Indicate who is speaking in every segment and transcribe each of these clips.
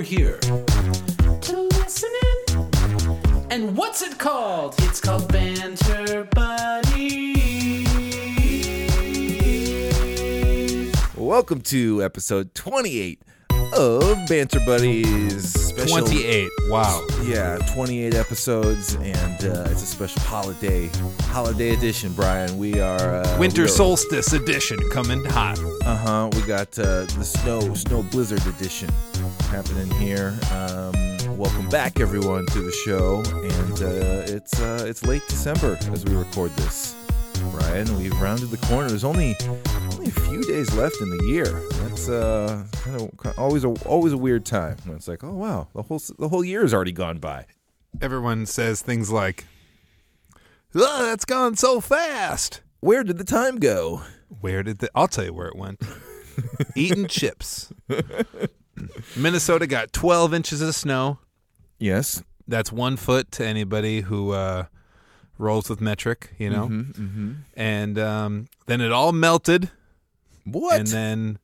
Speaker 1: And that's why we're here. To listen in. And what's it called? It's called Banter Buddies.
Speaker 2: Welcome to episode 28 of Banter Buddies. Special,
Speaker 3: 28. Wow.
Speaker 2: Yeah, 28 episodes, and uh, it's a special holiday holiday edition. Brian, we are uh,
Speaker 3: Winter
Speaker 2: we are-
Speaker 3: solstice edition coming hot.
Speaker 2: Uh huh. We got uh, the snow snow blizzard edition happening here. Um, welcome back, everyone, to the show, and uh, it's uh, it's late December as we record this. Brian, we've rounded the corner. There's only only a few days left in the year. That's uh, kind of always a always a weird time when it's like, oh wow, the whole the whole year has already gone by.
Speaker 3: Everyone says things like, oh, that's gone so fast.
Speaker 2: Where did the time go?
Speaker 3: Where did the. I'll tell you where it went. Eating chips. Minnesota got 12 inches of snow.
Speaker 2: Yes.
Speaker 3: That's one foot to anybody who uh, rolls with metric, you know?
Speaker 2: Mm-hmm.
Speaker 3: And um, then it all melted.
Speaker 2: What?
Speaker 3: and then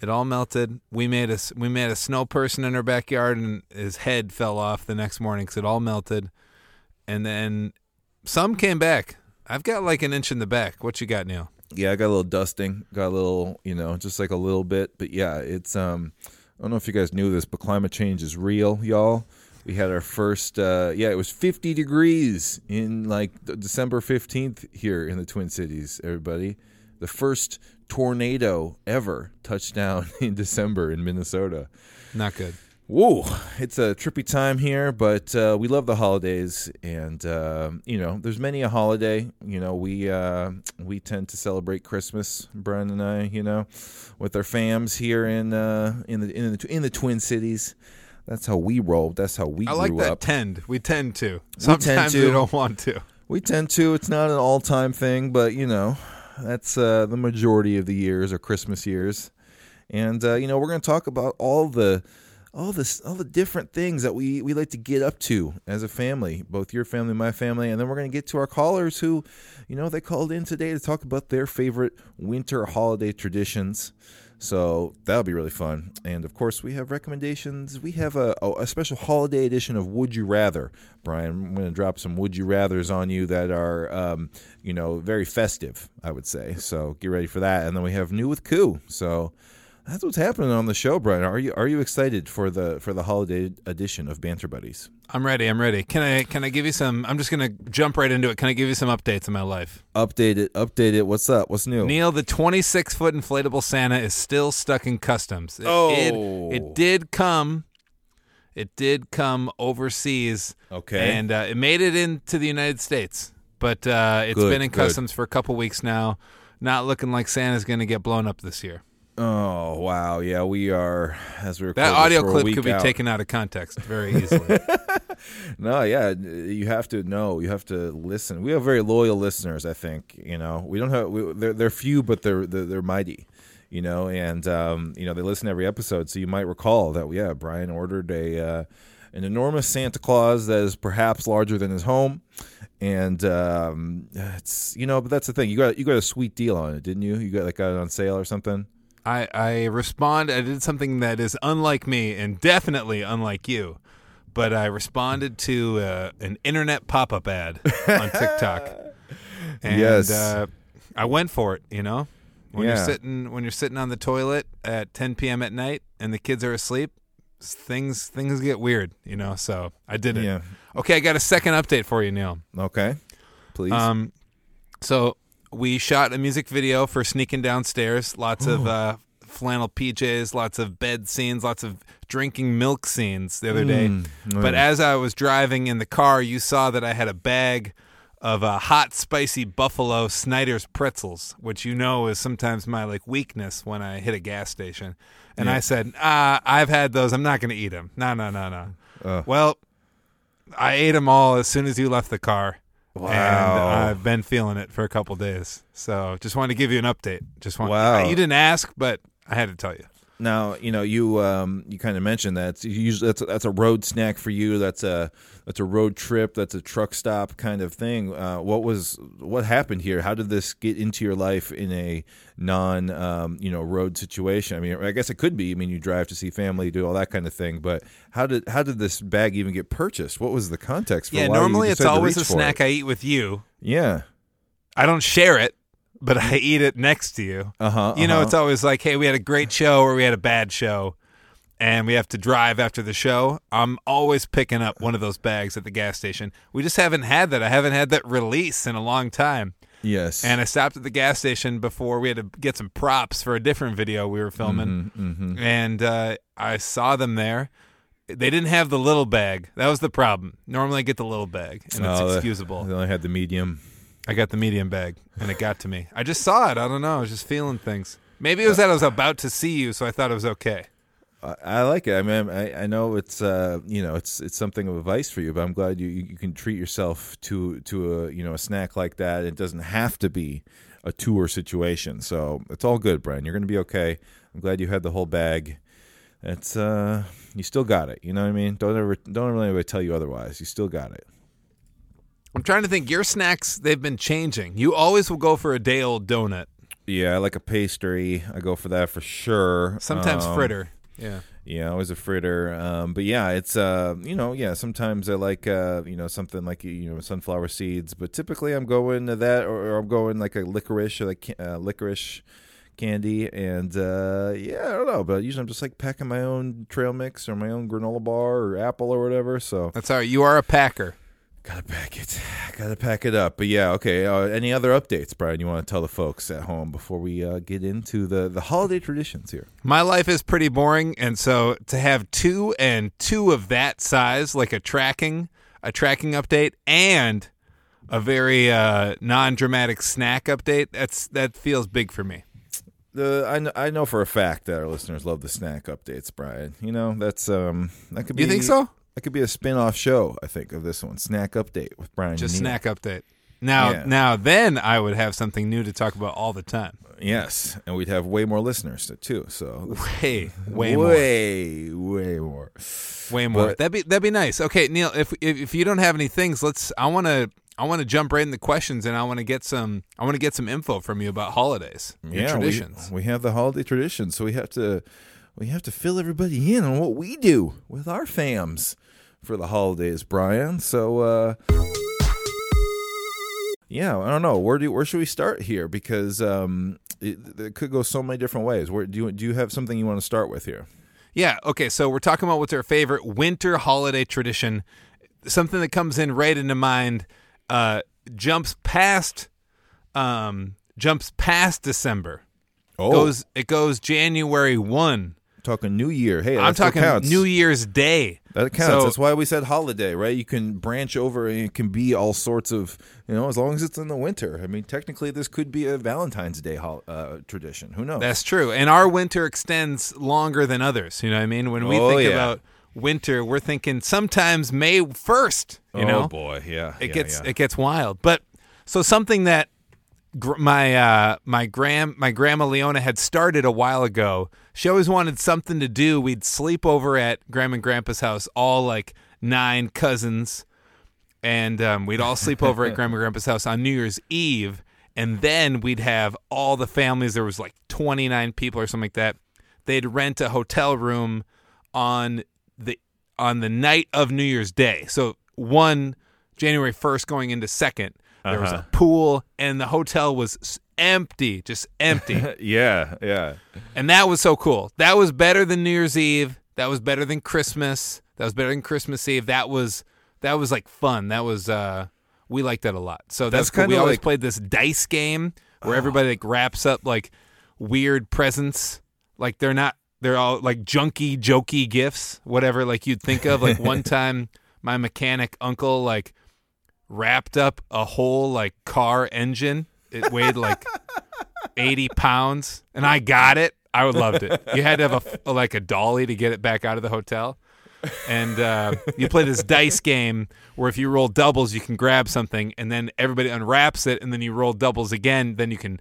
Speaker 3: it all melted. We made a we made a snow person in our backyard, and his head fell off the next morning because it all melted. And then some came back. I've got like an inch in the back. What you got, Neil?
Speaker 2: yeah, I got a little dusting, got a little, you know, just like a little bit. But yeah, it's um, I don't know if you guys knew this, but climate change is real, y'all. We had our first, uh, yeah, it was 50 degrees in like December 15th here in the Twin Cities. Everybody, the first tornado ever touched down in December in Minnesota.
Speaker 3: Not good.
Speaker 2: Whoa, it's a trippy time here, but uh, we love the holidays, and uh, you know, there's many a holiday. You know, we uh, we tend to celebrate Christmas, Brian and I. You know, with our fams here in uh, in the in the in the Twin Cities. That's how we roll. That's how we
Speaker 3: I like that
Speaker 2: up.
Speaker 3: tend. We tend to.
Speaker 2: tend
Speaker 3: Sometimes
Speaker 2: to.
Speaker 3: we don't want to.
Speaker 2: We tend to. It's not an all time thing, but you know, that's uh, the majority of the years or Christmas years, and uh, you know we're going to talk about all the all this all the different things that we we like to get up to as a family, both your family, my family, and then we're going to get to our callers who, you know, they called in today to talk about their favorite winter holiday traditions. So that'll be really fun. And of course, we have recommendations. We have a, a, special holiday edition of Would You Rather. Brian, I'm going to drop some Would You Rathers on you that are, um, you know, very festive, I would say. So get ready for that. And then we have New with Coup. So that's what's happening on the show, Brian. Are you are you excited for the for the holiday edition of Banter Buddies?
Speaker 3: I'm ready. I'm ready. Can I can I give you some? I'm just gonna jump right into it. Can I give you some updates in my life?
Speaker 2: Update it, update it. What's up? What's new?
Speaker 3: Neil, the 26 foot inflatable Santa is still stuck in customs. It,
Speaker 2: Oh.
Speaker 3: it, it did come. It did come overseas.
Speaker 2: Okay.
Speaker 3: And uh, it made it into the United States, but uh, it's
Speaker 2: Good,
Speaker 3: been in
Speaker 2: good.
Speaker 3: customs for a couple weeks now. Not looking like Santa's going to get blown up this year.
Speaker 2: Oh wow, yeah, we are as we record
Speaker 3: That audio clip could be
Speaker 2: out.
Speaker 3: taken out of context very easily.
Speaker 2: No, yeah, you have to know. You have to listen. We have very loyal listeners. I think you know. We don't have. We, they're they're few, but they're they're, they're mighty. You know, and um, you know they listen every episode. So you might recall that yeah, Brian ordered a uh, an enormous Santa Claus that is perhaps larger than his home, and um, it's you know. But that's the thing. You got you got a sweet deal on it, didn't you? You got like got it on sale or something.
Speaker 3: I, I respond. I did something that is unlike me and definitely unlike you. But I responded to uh, an internet pop up ad on TikTok. And,
Speaker 2: Yes.
Speaker 3: Uh, I went for it. You know, when
Speaker 2: Yeah.
Speaker 3: you're sitting when you're sitting on the toilet at 10 p.m. at night and the kids are asleep, things things get weird. You know, so I did it.
Speaker 2: Yeah.
Speaker 3: Okay, I got a second update for you, Neil.
Speaker 2: Okay. Please.
Speaker 3: Um, so we shot a music video for sneaking downstairs. Lots of uh, flannel PJs, lots of bed scenes, lots of drinking milk scenes the other day. But as I was driving in the car, you saw that I had a bag of uh, hot, spicy buffalo Snyder's pretzels, which you know is sometimes my like weakness when I hit a gas station. And I said, ah, I've had those. I'm not going to eat them. No, no, no, no. Well, I ate them all as soon as you left the car. And
Speaker 2: Wow.
Speaker 3: I've been feeling it for a couple days. So just wanted to give you an update. Just want
Speaker 2: Wow.
Speaker 3: You didn't ask, but I had to tell you.
Speaker 2: Now you know you um, you kind of mentioned that it's usually that's a, that's a road snack for you. That's a that's a road trip. That's a truck stop kind of thing. Uh, what was what happened here? How did this get into your life in a non um, you know road situation? I mean, I guess it could be. I mean, you drive to see family, do all that kind of thing. But how did how did this bag even get purchased? What was the context? For
Speaker 3: Yeah, normally it's always a snack
Speaker 2: It?
Speaker 3: I eat with you.
Speaker 2: Yeah.
Speaker 3: I don't share it, but I eat it next to you.
Speaker 2: Uh huh.
Speaker 3: You know, it's always like, hey, we had a great show or we had a bad show, and we have to drive after the show. I'm always picking up one of those bags at the gas station. We just haven't had that. I haven't had that release in a long time.
Speaker 2: yes.
Speaker 3: And I stopped at the gas station before we had to get some props for a different video we were filming.
Speaker 2: mm-hmm.
Speaker 3: And uh, I saw them there. They didn't have the little bag. That was the problem. Normally I get the little bag, and it's
Speaker 2: Oh, they-
Speaker 3: excusable.
Speaker 2: They only had the medium.
Speaker 3: I got the medium bag, and it got to me. I just saw it. I don't know. I was just feeling things. Maybe it was that I was about to see you, so I thought it was okay.
Speaker 2: I, I like it. I mean, I, I know it's uh, you know it's it's something of a vice for you, but I'm glad you, you can treat yourself to to a you know a snack like that. It doesn't have to be a tour situation, so it's all good, Brian. You're going to be okay. I'm glad you had the whole bag. It's uh, you still got it. You know what I mean? Don't ever don't ever let anybody tell you otherwise. You still got it.
Speaker 3: I'm trying to think. Your snacks, they've been changing. You always will go for a day old donut,
Speaker 2: Yeah, I like a pastry. I go for that for sure.
Speaker 3: sometimes
Speaker 2: Um,
Speaker 3: fritter. Yeah.
Speaker 2: Yeah, always a fritter. Um, but yeah, it's uh, you know, yeah. Sometimes I like uh, you know, something like you know, sunflower seeds. But typically, I'm going to that, or, or I'm going like a licorice or like uh, licorice candy. And uh, yeah, I don't know, but usually I'm just like packing my own trail mix or my own granola bar or apple or whatever. So
Speaker 3: That's all right. You are a packer.
Speaker 2: Gotta pack it, gotta pack it up. But yeah, okay. Uh, any other updates, Brian? You want to tell the folks at home before we uh, get into the the holiday traditions here?
Speaker 3: My life is pretty boring, and so to have two and two of that size, like a tracking, a tracking update, and a very uh, non-dramatic snack update, that's that feels big for me.
Speaker 2: the I know, I know for a fact that our listeners love the snack updates, Brian. You know that's um that could be
Speaker 3: You think so?
Speaker 2: That could be a spin-off show, I think, of this one, Snack Update with Brian.
Speaker 3: Just
Speaker 2: Neil.
Speaker 3: snack update. Now,
Speaker 2: Yeah.
Speaker 3: now, then I would have something new to talk about all the time.
Speaker 2: Yes, and we'd have way more listeners too. So
Speaker 3: Way, way more,
Speaker 2: way, way more.
Speaker 3: way more.
Speaker 2: But-
Speaker 3: That'd be that'd be nice. Okay, Neil, if if, if you don't have any things, let's. I want to. I want to jump right in the questions, and I want to get some. I want to get some info from you about holidays, your traditions.
Speaker 2: We, we have the holiday traditions, so we have to we have to fill everybody in on what we do with our fams for the holidays, Brian. So uh yeah, I don't know. Where do where should we start here? Because um, it, it could go so many different ways. Where do you do you have something you want to start with here?
Speaker 3: Yeah. Okay. So we're talking about what's our favorite winter holiday tradition. Something that comes in right into mind. Uh, jumps past. Um, jumps past December.
Speaker 2: Oh,
Speaker 3: Goes. It goes January one.
Speaker 2: Talking New Year. Hey,
Speaker 3: I'm talking. New Year's Day.
Speaker 2: That counts.
Speaker 3: So-
Speaker 2: That's why we said holiday, right? You can branch over and it can be all sorts of, you know, as long as it's in the winter. I mean, technically, this could be a Valentine's Day hol- uh, tradition. Who knows?
Speaker 3: That's true. And our winter extends longer than others. You know what I mean? When we
Speaker 2: Oh,
Speaker 3: think
Speaker 2: yeah.
Speaker 3: about winter, we're thinking sometimes May 1st, you
Speaker 2: oh
Speaker 3: know?
Speaker 2: boy, yeah.
Speaker 3: It
Speaker 2: yeah,
Speaker 3: gets
Speaker 2: yeah.
Speaker 3: it gets wild. But so something that gr- my uh my gram my grandma Leona had started a while ago. She always wanted something to do. We'd sleep over at grandma and grandpa's house, all like nine cousins, and um, we'd all sleep over at grandma and grandpa's house on New Year's Eve, and then we'd have all the families. There was like twenty nine people or something like that. They'd rent a hotel room on the on the night of New Year's Day. So one January first going into second. There was a pool and the hotel was empty, just empty.
Speaker 2: yeah, yeah.
Speaker 3: and that was so cool. That was better than New Year's Eve. That was better than Christmas. That was better than Christmas Eve. That was that was like fun. That was uh we liked that a lot. So that's,
Speaker 2: That's
Speaker 3: cool. We always
Speaker 2: like-
Speaker 3: played this dice game where everybody like wraps up like weird presents. Like they're not they're all like junky, jokey gifts, whatever like you'd think of. Like one time my mechanic uncle like wrapped up a whole like car engine. It weighed like 80 pounds and I got it. I would loved it. You had to have a like a dolly to get it back out of the hotel. And uh, you play this dice game where if you roll doubles, you can grab something, and then everybody unwraps it, and then you roll doubles again. Then you can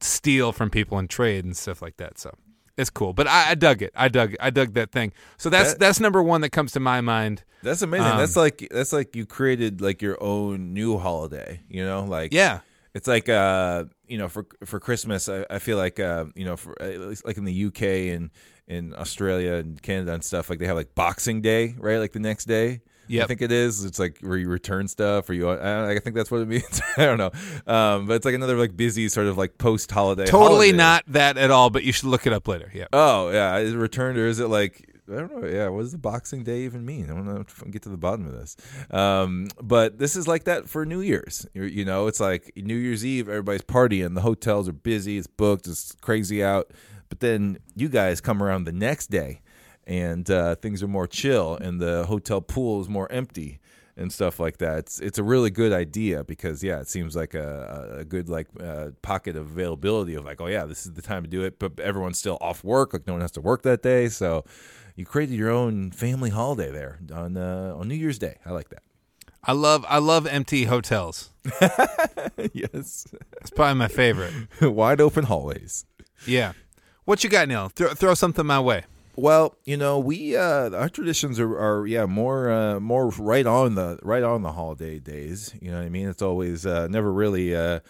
Speaker 3: steal from people and trade and stuff like that. So It's cool, but I, I dug it. I dug. It. I dug that thing. So that's
Speaker 2: That-
Speaker 3: that's number one that comes to my mind.
Speaker 2: That's amazing.
Speaker 3: Um,
Speaker 2: that's like that's like you created like your own new holiday. You know, like
Speaker 3: Yeah,
Speaker 2: It's like uh, you know, for for Christmas, I, I feel like uh, you know, for at least like in the UK and in Australia and Canada and stuff, like they have like Boxing Day, right? Like the next day. I think it is. It's like where you return stuff, or you. I, I think that's what it means. I don't know, um, but it's like another like busy sort of like post holiday.
Speaker 3: totally not that at all. But you should look it up later. Yeah.
Speaker 2: Oh yeah, is it returned or is it like I don't know. Yeah, what does the Boxing Day even mean? I want to get to the bottom of this. Um, but this is like that for New Year's. You you know, it's like New Year's Eve, everybody's partying. The hotels are busy. It's booked. It's crazy out. But then you guys come around the next day, and uh, things are more chill, and the hotel pool is more empty. And stuff like that. It's it's a really good idea because yeah, it seems like a, a good like uh, pocket of availability of like oh yeah, this is the time to do it. But everyone's still off work, like no one has to work that day. So you created your own family holiday there on uh, on New Year's Day. I like that.
Speaker 3: I love I love empty hotels.
Speaker 2: yes,
Speaker 3: It's probably my favorite.
Speaker 2: wide open hallways.
Speaker 3: Yeah. What you got, Neil? Throw, throw something my way.
Speaker 2: Well, you know, we uh, our traditions are, are yeah more uh, more right on the right on the holiday days. You know what I mean? It's always uh, never really uh,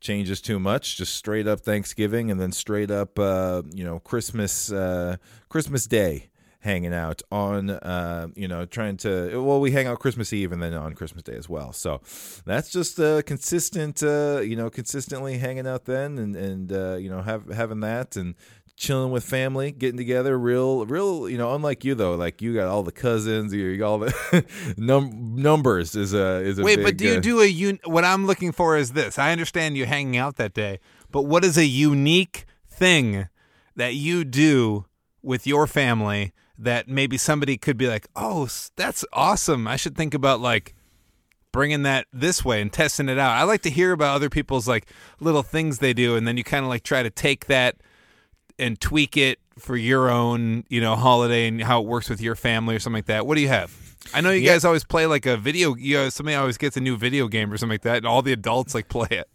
Speaker 2: changes too much. Just straight up Thanksgiving and then straight up uh, you know Christmas uh, Christmas Day hanging out on uh, you know trying to well we hang out Christmas Eve and then on Christmas Day as well. So that's just uh, consistent uh, you know consistently hanging out then and and uh, you know have having that and chilling with family, getting together. Real, real. You know, unlike you though, like you got all the cousins, you got all the num- numbers. Is a is a
Speaker 3: Wait,
Speaker 2: big,
Speaker 3: but do you
Speaker 2: uh,
Speaker 3: do a un- what I'm looking for is this. I understand you hanging out that day, but what is a unique thing that you do with your family that maybe somebody could be like, "Oh, that's awesome. I should think about like bringing that this way and testing it out." I like to hear about other people's like little things they do and then you kind of like try to take that and tweak it for your own, you know, holiday and how it works with your family or something like that. What do you have? I know you
Speaker 2: Yeah.
Speaker 3: guys always play like a video. You know, somebody always gets a new video game or something like that, and all the adults like play it.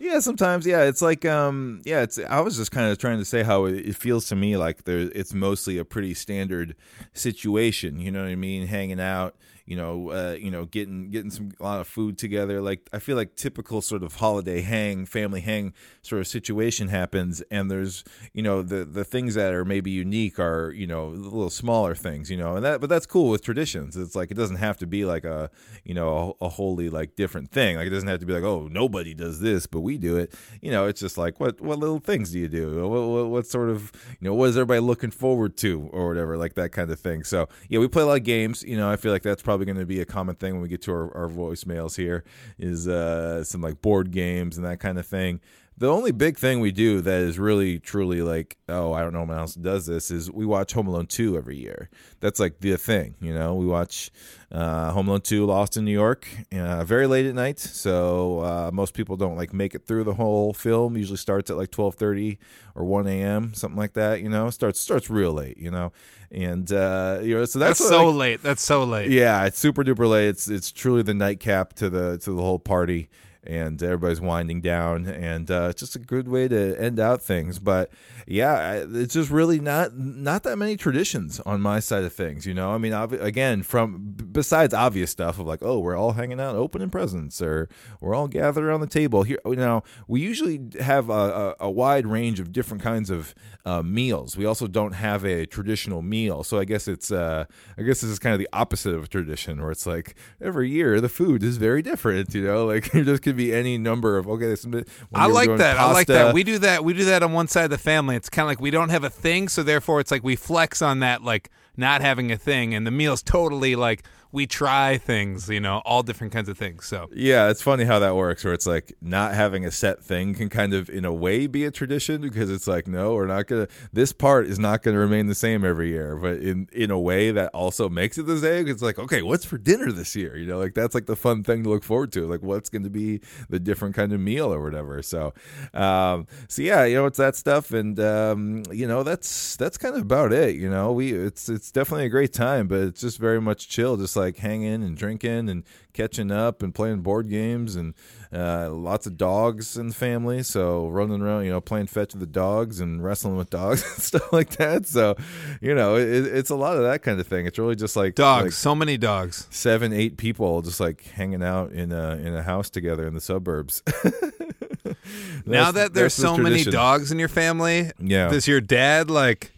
Speaker 2: Yeah, sometimes. Yeah, it's like um, yeah, it's. I was just kind of trying to say how it, it feels to me like there. It's mostly a pretty standard situation. You know what I mean? Hanging out. You know, uh, you know, getting getting some a lot of food together. Like I feel like typical sort of holiday hang, family hang sort of situation happens, and there's you know the the things that are maybe unique are you know little smaller things. You know, and that but that's cool with traditions. It's like it doesn't have to be like a you know a, a wholly like different thing. Like it doesn't have to be like oh nobody does this but we do it. You know, it's just like what what little things do you do? What, what, what sort of you know what is everybody looking forward to or whatever like that kind of thing. So yeah, we play a lot of games. You know, I feel like that's probably going to be a common thing when we get to our, our voicemails here is uh, some like board games and that kind of thing. The only big thing we do that is really truly like, oh, I don't know anyone else does this is we watch Home Alone 2 every year. That's like the thing, you know. We watch uh, Home Alone 2 Lost in New York uh, very late at night, so uh, most people don't like make it through the whole film. Usually starts at like 12:30 or 1 a.m. something like that, you know. Starts starts real late, you know. And uh, you know, so that's,
Speaker 3: That's so
Speaker 2: like,
Speaker 3: late. That's so late.
Speaker 2: yeah, it's super duper late. It's it's truly the nightcap to the to the whole party, and everybody's winding down, and uh, it's just a good way to end out things. But yeah, it's just really not not that many traditions on my side of things. You know, I mean, again, from besides obvious stuff of like, oh, we're all hanging out, opening presents, or we're all gathered around the table. Here, you know, we usually have a, a, a wide range of different kinds of uh, meals. We also don't have a traditional meal, so I guess it's uh, I guess this is kind of the opposite of tradition, where it's like every year the food is very different. You know, like there just could be any number of okay. This,
Speaker 3: I like that. I like that. We do that. We do that on one side of the family. It's kind of like we don't have a thing, so therefore it's like we flex on that, like not having a thing, and the meal's totally like we try things, you know, all different kinds of things. So
Speaker 2: Yeah, it's funny how that works. Where it's like not having a set thing can kind of, in a way, be a tradition because it's like, no, we're not gonna. This part is not gonna remain the same every year. But in in a way that also makes it the same. It's like, okay, what's for dinner this year? You know, like that's like the fun thing to look forward to. Like, what's going to be the different kind of meal or whatever. So, um, so yeah, you know, it's that stuff, and um, you know, that's that's kind of about it. You know, we it's it's definitely a great time, but it's just very much chill, just like like hanging and drinking and catching up and playing board games and uh, lots of dogs in the family. So running around, you know, playing fetch with the dogs and wrestling with dogs and stuff like that. So, you know, it, it's a lot of that kind of thing. It's really just like
Speaker 3: Dogs,
Speaker 2: like
Speaker 3: so many dogs.
Speaker 2: seven, eight people just like hanging out in a in a house together in the suburbs.
Speaker 3: now that there's so many dogs in your family,
Speaker 2: Yeah.
Speaker 3: does your dad like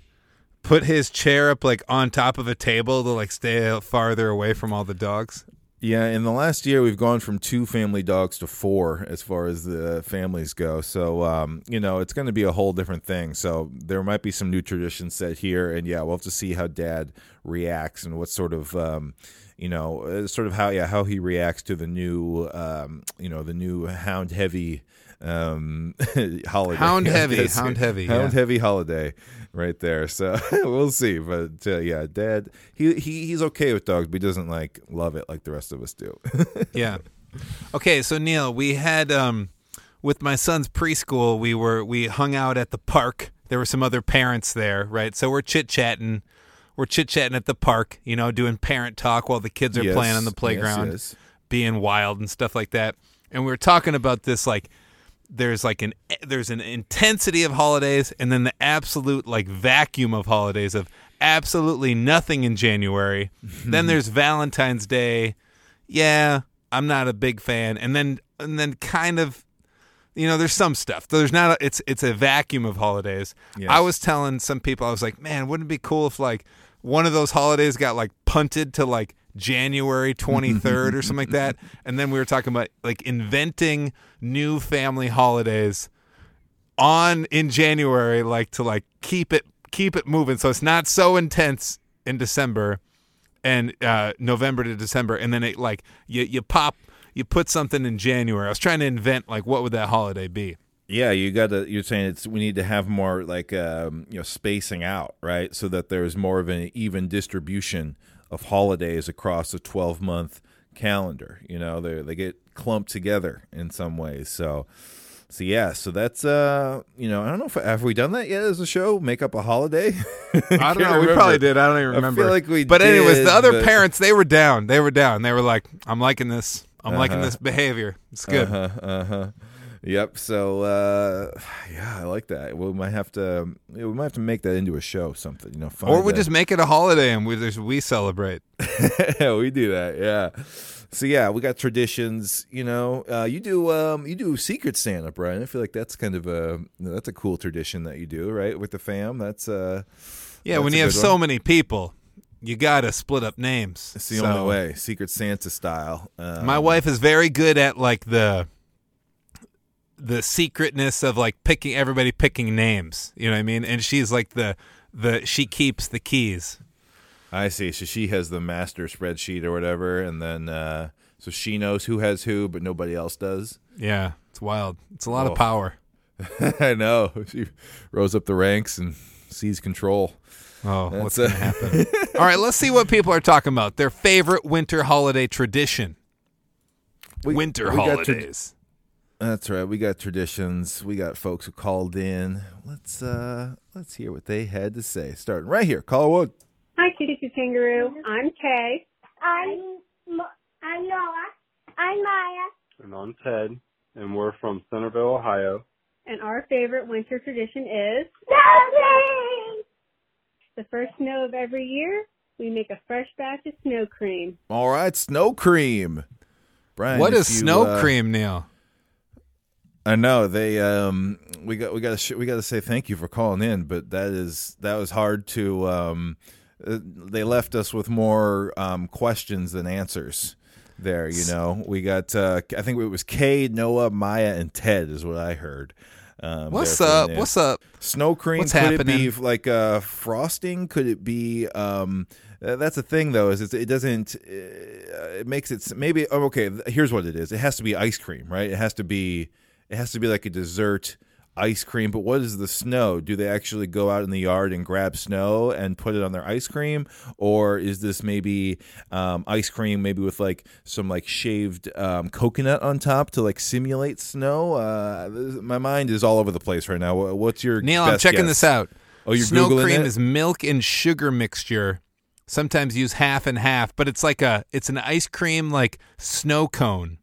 Speaker 3: put his chair up like on top of a table to like stay farther away from all the dogs?
Speaker 2: Yeah, in the last year, we've gone from two family dogs to four as far as the families go. So, um, you know, it's going to be a whole different thing. So, there might be some new traditions set here. And yeah, we'll have to see how dad reacts and what sort of. Um, you know, uh, sort of how yeah how he reacts to the new um, you know the new hound heavy um, holiday.
Speaker 3: Hound heavy, hound heavy,
Speaker 2: hound
Speaker 3: yeah.
Speaker 2: heavy holiday, right there. So we'll see. But uh, yeah, Dad, he, he he's okay with dogs, but he doesn't like love it like the rest of us do.
Speaker 3: Yeah. Okay, so Neil, we had um with my son's preschool, we were we hung out at the park. There were some other parents there, right? So we're chit chatting. We're chit chatting at the park, you know, doing parent talk while the kids are
Speaker 2: Yes,
Speaker 3: playing on the
Speaker 2: yes,
Speaker 3: playground,
Speaker 2: yes.
Speaker 3: being wild and stuff like that. And we were talking about this like there's like an eh, there's an intensity of holidays and then the absolute like vacuum of holidays of absolutely nothing in January. then there's Valentine's Day. Yeah, I'm not a big fan. And then and then kind of you know, there's some stuff. There's not a, it's it's a vacuum of holidays.
Speaker 2: Yes.
Speaker 3: I was telling some people I was like, "Man, wouldn't it be cool if like one of those holidays got like punted to like January 23rd or something like that?" And then we were talking about like inventing new family holidays on in January like to like keep it keep it moving so it's not so intense in December and uh, November to December, and then it like you you pop you put something in January. I was trying to invent like what would that holiday be?
Speaker 2: Yeah, you got to. You're saying it's we need to have more like um, you know spacing out, right? So that there's more of an even distribution of holidays across a 12 month calendar. You know, they they get clumped together in some ways. So, so yeah, so that's uh, you know, I don't know if have we done that yet as a show. Make up a holiday.
Speaker 3: I don't know. We probably did. I don't even
Speaker 2: I
Speaker 3: remember.
Speaker 2: feel like we
Speaker 3: But anyways, the other
Speaker 2: but-
Speaker 3: parents they were down. They were down. They were like, "I'm liking this. I'm liking
Speaker 2: Uh-huh.
Speaker 3: this behavior. It's good."
Speaker 2: Uh huh. Uh huh. Yep. So uh, yeah, I like that. We might have to. We might have to make that into a show, something. You know,
Speaker 3: Or we
Speaker 2: a-
Speaker 3: just make it a holiday and we just we celebrate.
Speaker 2: we do that. Yeah. So yeah, we got traditions. You know, uh, you do um, you do Secret Santa, Brian. I feel like that's kind of a that's a cool tradition that you do, right, with the fam. That's uh,
Speaker 3: Yeah,
Speaker 2: That's
Speaker 3: when you have
Speaker 2: good
Speaker 3: so many people, you got to split up names.
Speaker 2: it's the
Speaker 3: So,
Speaker 2: only way, Secret Santa style. Um,
Speaker 3: My wife is very good at like the the secretness of like picking everybody picking names. You know what I mean? And she's like the the she keeps the keys.
Speaker 2: I see. So she has the master spreadsheet or whatever, and then uh, so she knows who has who, but nobody else does.
Speaker 3: Yeah, it's wild. It's a lot
Speaker 2: Whoa.
Speaker 3: of power.
Speaker 2: I know. She rose up the ranks and seized control.
Speaker 3: Oh,
Speaker 2: That's
Speaker 3: what's
Speaker 2: a-
Speaker 3: to happen? All right, let's see what people are talking about. Their favorite winter holiday tradition.
Speaker 2: We-
Speaker 3: winter
Speaker 2: we
Speaker 3: holidays.
Speaker 2: That's right. We got traditions. We got folks who called in. Let's uh let's hear what they had to say. Starting right here. Caller Wood.
Speaker 4: Hi, Kitty Coo Kangaroo. I'm Kay.
Speaker 5: I'm I'm Noah. I'm Maya.
Speaker 6: And I'm Ted, and we're from Centerville, Ohio.
Speaker 4: And our favorite winter tradition is
Speaker 5: Nothing.
Speaker 4: the first snow of every year. We make a fresh batch of snow cream.
Speaker 2: All right, snow cream. Brian,
Speaker 3: What
Speaker 2: if
Speaker 3: is
Speaker 2: you,
Speaker 3: snow
Speaker 2: uh,
Speaker 3: cream, Neil?
Speaker 2: I know they um we got we got to sh- we got to say thank you for calling in, but that is that was hard to um uh, they left us with more um questions than answers. There, you know, we got uh I think it was Kay, Noah, Maya, and Ted is what I heard. Um,
Speaker 3: What's up?
Speaker 2: the-
Speaker 3: What's up?
Speaker 2: Snow cream.
Speaker 3: What's
Speaker 2: could it be
Speaker 3: happening?
Speaker 2: like uh, frosting? Could it be? Um, uh, that's the thing, though, is it doesn't. Uh, it makes it maybe. Oh, okay, here's what it is. It has to be ice cream, right? It has to be. It has to be like a dessert ice cream. But what is the snow? Do they actually go out in the yard and grab snow and put it on their ice cream, or is this maybe um, ice cream, maybe with like some like shaved um, coconut on top to like simulate snow? Uh, this- my mind is all over the place right now. What's your
Speaker 3: Neil, I'm checking
Speaker 2: guess?
Speaker 3: this out.
Speaker 2: Oh, you're
Speaker 3: Snow
Speaker 2: Googling
Speaker 3: cream
Speaker 2: it?
Speaker 3: is milk and sugar mixture sometimes use half and half, but it's like a it's an ice cream like snow cone.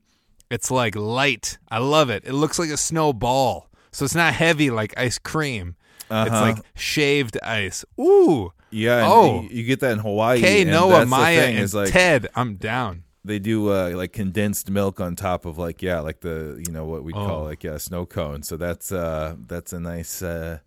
Speaker 3: It's like light. I love it. It looks like a snowball. So it's not heavy like ice cream. It's
Speaker 2: Uh-huh.
Speaker 3: like shaved ice. Ooh.
Speaker 2: Yeah.
Speaker 3: Oh.
Speaker 2: you, you get that in Hawaii.
Speaker 3: K
Speaker 2: and
Speaker 3: Noah, Maya,
Speaker 2: thing,
Speaker 3: and
Speaker 2: is like
Speaker 3: Ted. I'm down.
Speaker 2: they do uh, like condensed milk on top of like yeah, like the you know what we call
Speaker 3: Oh.
Speaker 2: like yeah snow cone. So that's uh that's a nice. uh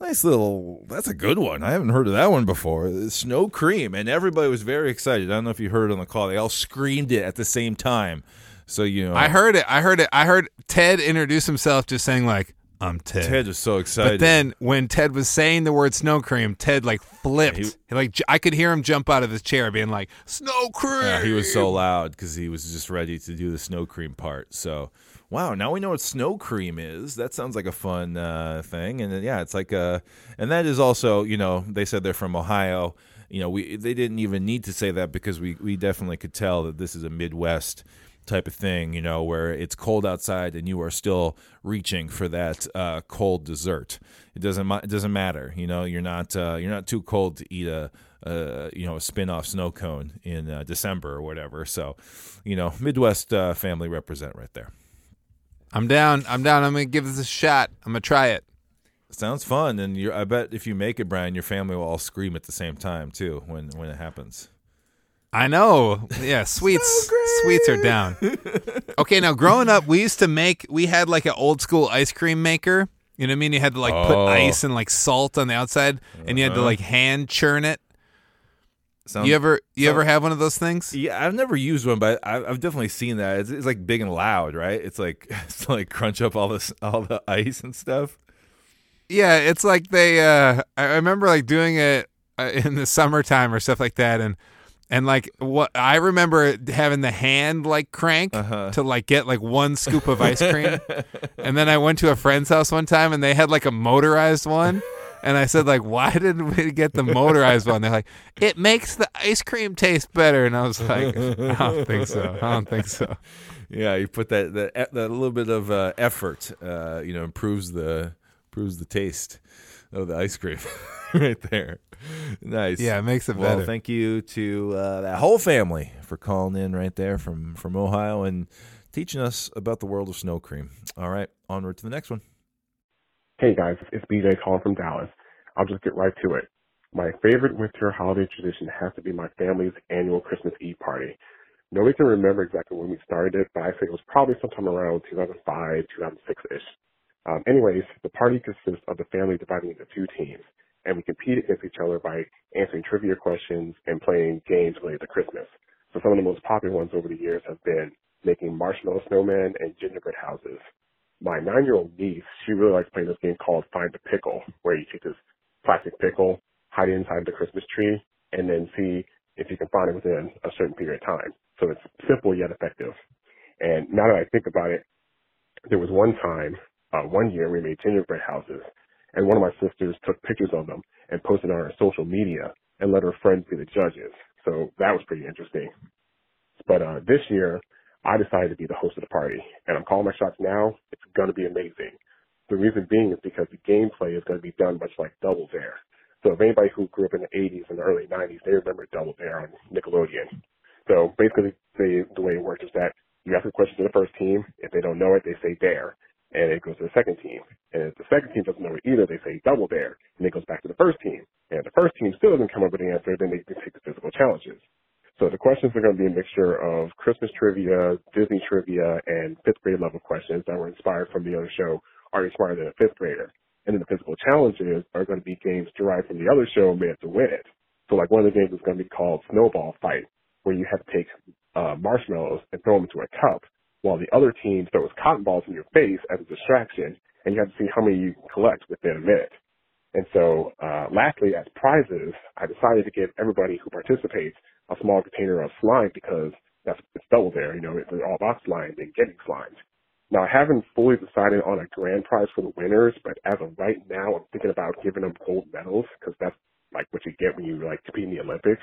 Speaker 2: Nice little. That's a good one. I haven't heard of that one before. Snow cream, and everybody was very excited. I don't know if you heard on the call. They all screamed it at the same time. So you know,
Speaker 3: I heard it. I heard it. I heard Ted introduce himself just saying like, "I'm Ted."
Speaker 2: Ted was so excited.
Speaker 3: But then when Ted was saying the word snow cream, Ted like flipped. He,
Speaker 2: he-
Speaker 3: like j- I could hear him jump out of his chair, being like, "Snow cream!"
Speaker 2: Yeah, he was so loud because he was just ready to do the snow cream part. So, wow, now we know what snow cream is. That sounds like a fun uh, thing. And then, yeah, it's like a, and that is also, you know, they said they're from Ohio. You know, we they didn't even need to say that because we we definitely could tell that this is a Midwest type of thing. You know, where it's cold outside and you are still reaching for that uh, cold dessert. It doesn't it doesn't matter. You know, you're not uh, you're not too cold to eat a uh, you know a spin-off snow cone in uh, December or whatever. So, you know, Midwest uh, family represent right there.
Speaker 3: I'm down. I'm down. I'm gonna give this a shot. I'm gonna try it.
Speaker 2: Sounds fun, and you're, I bet if you make it, Brian, your family will all scream at the same time too when when it happens.
Speaker 3: I know. Yeah, sweets. sweets are down. Okay, now growing up, we used to make. We had like an old school ice cream maker. You know what I mean? You had to like put
Speaker 2: Oh.
Speaker 3: ice and like salt on the outside, and you had to
Speaker 2: Uh-huh.
Speaker 3: like hand churn it.
Speaker 2: Sounds,
Speaker 3: You ever you
Speaker 2: so-
Speaker 3: ever have one of those things?
Speaker 2: Yeah, I've never used one, but I, I've definitely seen that. It's, it's like big and loud, right? It's like it's like crunch up all this all the ice and stuff.
Speaker 3: Yeah, it's like they. uh I I remember like doing it uh, in the summertime or stuff like that, and and like what I remember having the hand like crank
Speaker 2: Uh-huh.
Speaker 3: to like get like one scoop of ice cream, and then I went to a friend's house one time and they had like a motorized one. And I said, like, why didn't we get the motorized one? They're like, it makes the ice cream taste better. And I was like, I don't think so. I don't think so.
Speaker 2: Yeah, you put that that, that little bit of uh, effort, uh, you know, improves the improves the taste of the ice cream right there. Nice.
Speaker 3: Yeah, it makes it
Speaker 2: well,
Speaker 3: better.
Speaker 2: thank you to uh, that whole family for calling in right there from from Ohio and teaching us about the world of snow cream. All right, onward to the next one.
Speaker 7: Hey guys, it's BJ calling from Dallas. I'll just get right to it. My favorite winter holiday tradition has to be my family's annual Christmas Eve party. Nobody can remember exactly when we started it, but I think it was probably sometime around 2005, 2006-ish. Um, anyways, the party consists of the family dividing into two teams, and we compete against each other by answering trivia questions and playing games related to Christmas. So some of the most popular ones over the years have been making marshmallow snowmen and gingerbread houses my nine year old niece, she really likes playing this game called Find the Pickle, where you take this plastic pickle, hide it inside the Christmas tree, and then see if you can find it within a certain period of time. So it's simple yet effective. And now that I think about it, there was one time, uh, one year we made gingerbread houses, and one of my sisters took pictures of them and posted on her social media and let her friends be the judges. So that was pretty interesting. But uh, this year, I decided to be the host of the party, and I'm calling my shots now. It's going to be amazing. The reason being is because the gameplay is going to be done much like Double Dare. So if anybody who grew up in the 80s and the early 90s, they remember Double Dare on Nickelodeon. So basically, the, the way it works is that you ask a question to the first team. If they don't know it, they say dare, and it goes to the second team. And if the second team doesn't know it either, they say double dare, and it goes back to the first team. And if the first team still doesn't come up with an answer, then they take the physical challenges. So the questions are going to be a mixture of Christmas trivia, Disney trivia, and fifth grade level questions that were inspired from the other show, Are You Smarter Than a Fifth Grader? And then the physical challenges are going to be games derived from the other show Minute to Win It. So like one of the games is going to be called Snowball Fight, where you have to take uh, marshmallows and throw them into a cup, while the other team throws cotton balls in your face as a distraction, and you have to see how many you can collect within a minute. And so, uh, lastly, as prizes, I decided to give everybody who participates a small container of slime because that's it's Double Dare. You know, it's all about slime and getting slimed. Now, I haven't fully decided on a grand prize for the winners, but as of right now, I'm thinking about giving them gold medals because that's like what you get when you like compete in the Olympics.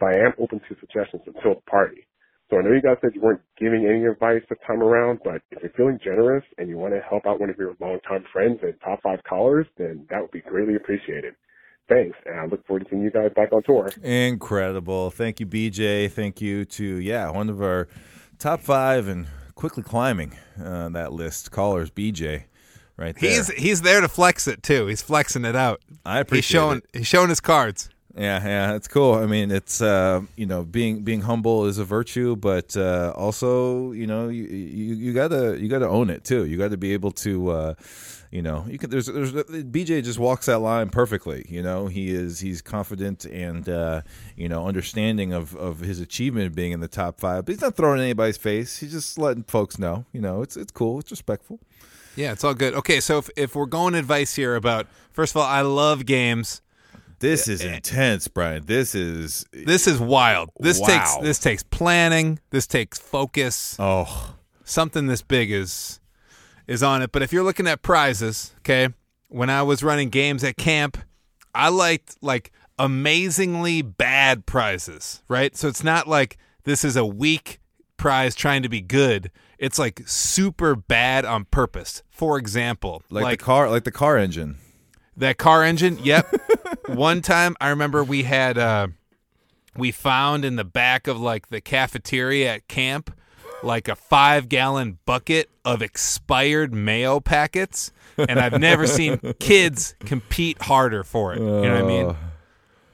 Speaker 7: But I am open to suggestions until the party. So I know you guys said you weren't giving any advice this time around, but if you're feeling generous and you want to help out one of your longtime friends and top five callers, then that would be greatly appreciated. Thanks, and I look forward to seeing you guys back on tour.
Speaker 2: Incredible. Thank you, BJ. Thank you to yeah, one of our top five and quickly climbing uh, that list callers, BJ. Right there.
Speaker 3: He's he's there to flex it too. He's flexing it out.
Speaker 2: I appreciate
Speaker 3: He's showing
Speaker 2: it.
Speaker 3: he's showing his cards.
Speaker 2: Yeah, yeah, it's cool. I mean, it's uh, you know, being being humble is a virtue, but uh, also, you know, you, you you gotta you gotta own it too. You got to be able to, uh, you know, you can. There's there's BJ just walks that line perfectly. You know, he is he's confident and uh, you know understanding of of his achievement of being in the top five. But he's not throwing anybody's face. He's just letting folks know. You know, it's it's cool. It's respectful.
Speaker 3: Yeah, it's all good. Okay, so if, if we're going advice here about first of all, I love games.
Speaker 2: This is intense, Brian. This is
Speaker 3: This is wild. This
Speaker 2: Wow.
Speaker 3: takes this takes planning. This takes focus.
Speaker 2: oh
Speaker 3: Something this big is is on it. But if you're looking at prizes, okay, when I was running games at camp, I liked like amazingly bad prizes, right? So it's not like this is a weak prize trying to be good. It's like super bad on purpose. For example,
Speaker 2: like, the car like the car engine.
Speaker 3: that car engine, yep. One time I remember we had uh we found in the back of like the cafeteria at camp like a 5 gallon bucket of expired mayo packets and I've never seen kids compete harder for it. You know what I mean?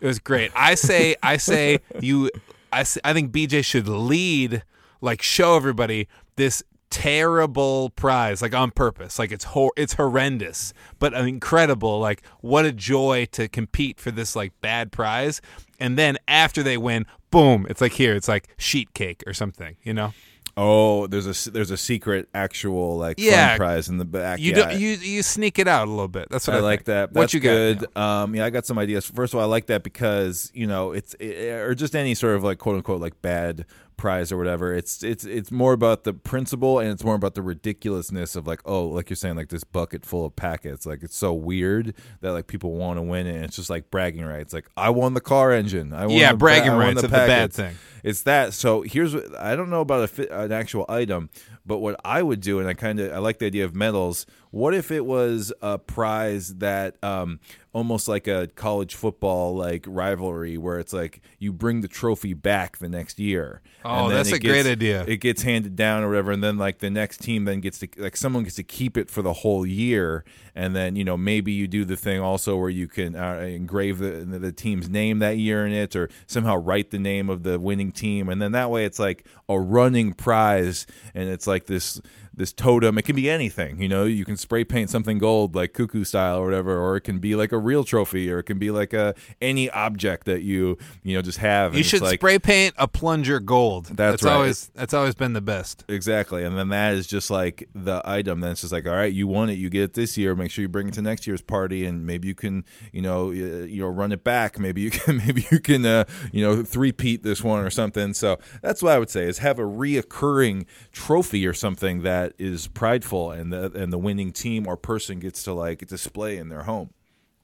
Speaker 3: It was great. I say I say you I, I think BJ should lead like show everybody this terrible prize like on purpose like it's hor- it's horrendous but incredible like what a joy to compete for this like bad prize and then after they win boom it's like here it's like sheet cake or something you know
Speaker 2: Oh, there's a there's a secret actual like
Speaker 3: Yeah.
Speaker 2: fun prize in the back.
Speaker 3: you
Speaker 2: yeah.
Speaker 3: do, you you sneak it out a little bit that's what
Speaker 2: I
Speaker 3: I,
Speaker 2: like
Speaker 3: think.
Speaker 2: that.
Speaker 3: what
Speaker 2: That's
Speaker 3: you got
Speaker 2: good. Um, yeah, I got some ideas. First of all, I like that because you know it's it, or just any sort of like quote unquote like bad prize or whatever. It's it's it's more about the principle and it's more about the ridiculousness of like oh like you're saying like this bucket full of packets. Like it's so weird that like people want to win it. and It's just like bragging rights. Like I won the car engine. I won
Speaker 3: Yeah,
Speaker 2: the
Speaker 3: bragging
Speaker 2: I
Speaker 3: rights
Speaker 2: the
Speaker 3: the bad thing.
Speaker 2: It's that. So here's what I don't know about a an actual item, but what I would do, and I kind of I like the idea of medals. What if it was a prize that um, almost like a college football like rivalry, where it's like you bring the trophy back the next year.
Speaker 3: Oh, that's a great idea.
Speaker 2: It gets handed down or whatever, and then like the next team then gets to like someone gets to keep it for the whole year, and then you know maybe you do the thing also where you can uh, engrave the the team's name that year in it, or somehow write the name of the winning team, and then that way it's like a running prize, and it's like this this totem. It can be anything, you know. You can spray paint something gold like cuckoo style or whatever, or it can be like a real trophy, or it can be like a any object that you you know just have. and
Speaker 3: you should
Speaker 2: like,
Speaker 3: spray paint a plunger gold
Speaker 2: That's right.
Speaker 3: always that's always been the best
Speaker 2: Exactly, and then that is just like the item. Then it's just like, all right, you won it, you get it this year. Make sure you bring it to next year's party, and maybe you can, you know, you know, run it back. Maybe you can, maybe you can, uh, you know, three-peat this one or something. So that's what I would say is have a reoccurring trophy or something that is prideful, and the and the winning team or person gets to like display in their home.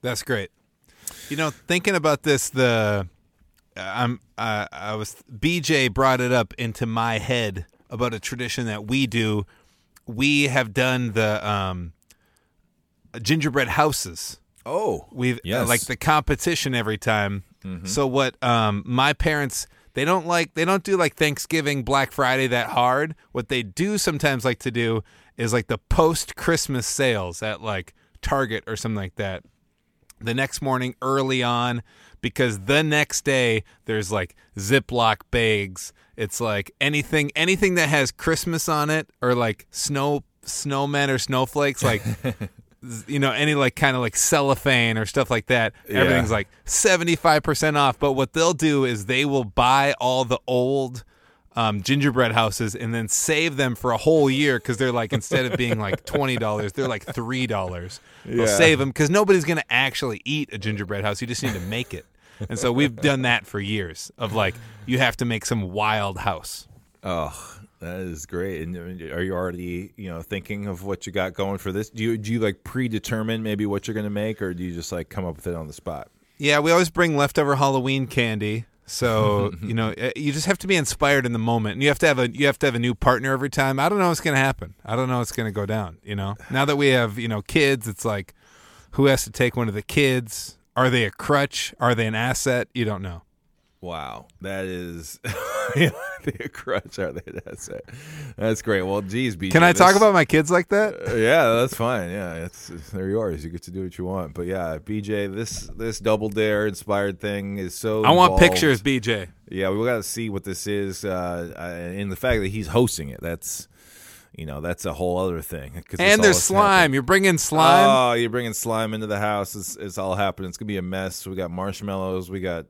Speaker 3: That's great. You know, thinking about this, the I'm uh, I was BJ brought it up into my head about a tradition that we do. We have done the um, gingerbread houses.
Speaker 2: Oh,
Speaker 3: We've
Speaker 2: Yes. Mm-hmm.
Speaker 3: uh, like the competition every time. So what? Um, my parents they don't like they don't do like Thanksgiving, Black Friday that hard. What they do sometimes like to do is like the post Christmas sales at like Target or something like that. The next morning early on, because the next day there's like Ziploc bags. It's like anything anything that has Christmas on it or like snow snowmen or snowflakes like you know any like kind of like cellophane or stuff like that
Speaker 2: Yeah.
Speaker 3: everything's like 75% off. But what they'll do is they will buy all the old um, gingerbread houses and then save them for a whole year because they're like instead of being like $20 they're like $3 they'll
Speaker 2: Yeah.
Speaker 3: save them because nobody's going to actually eat a gingerbread house. You just need to make it. And so we've done that for years of like you have to make some wild house.
Speaker 2: Oh, that is great. And are you already, you know, thinking of what you got going for this? Do you do you like predetermine maybe what you're going to make, or do you just like come up with it on the spot?
Speaker 3: Yeah, we always bring leftover Halloween candy. So you know, eh, you just have to be inspired in the moment, and you have to have a you have to have a new partner every time. I don't know what's going to happen. I don't know what's going to go down. You know, now that we have you know kids, it's like who has to take one of the kids. Are they a crutch? Are they an asset? You don't know.
Speaker 2: Wow, that is the crutch. Are they? That's it. That's great. Well, geez, BJ,
Speaker 3: Can I talk about my kids like that?
Speaker 2: Uh, yeah, that's fine. Yeah, it's, it's they're yours. You get to do what you want. But yeah, BJ, this this double dare inspired thing is so.
Speaker 3: I want pictures, BJ.
Speaker 2: Yeah, we got to see what this is, uh, and the fact that he's hosting it. That's you know that's a whole other thing.
Speaker 3: And there's slime. You're bringing slime.
Speaker 2: Oh, you're bringing slime into the house. It's, it's all happening. It's gonna be a mess. We got marshmallows. We got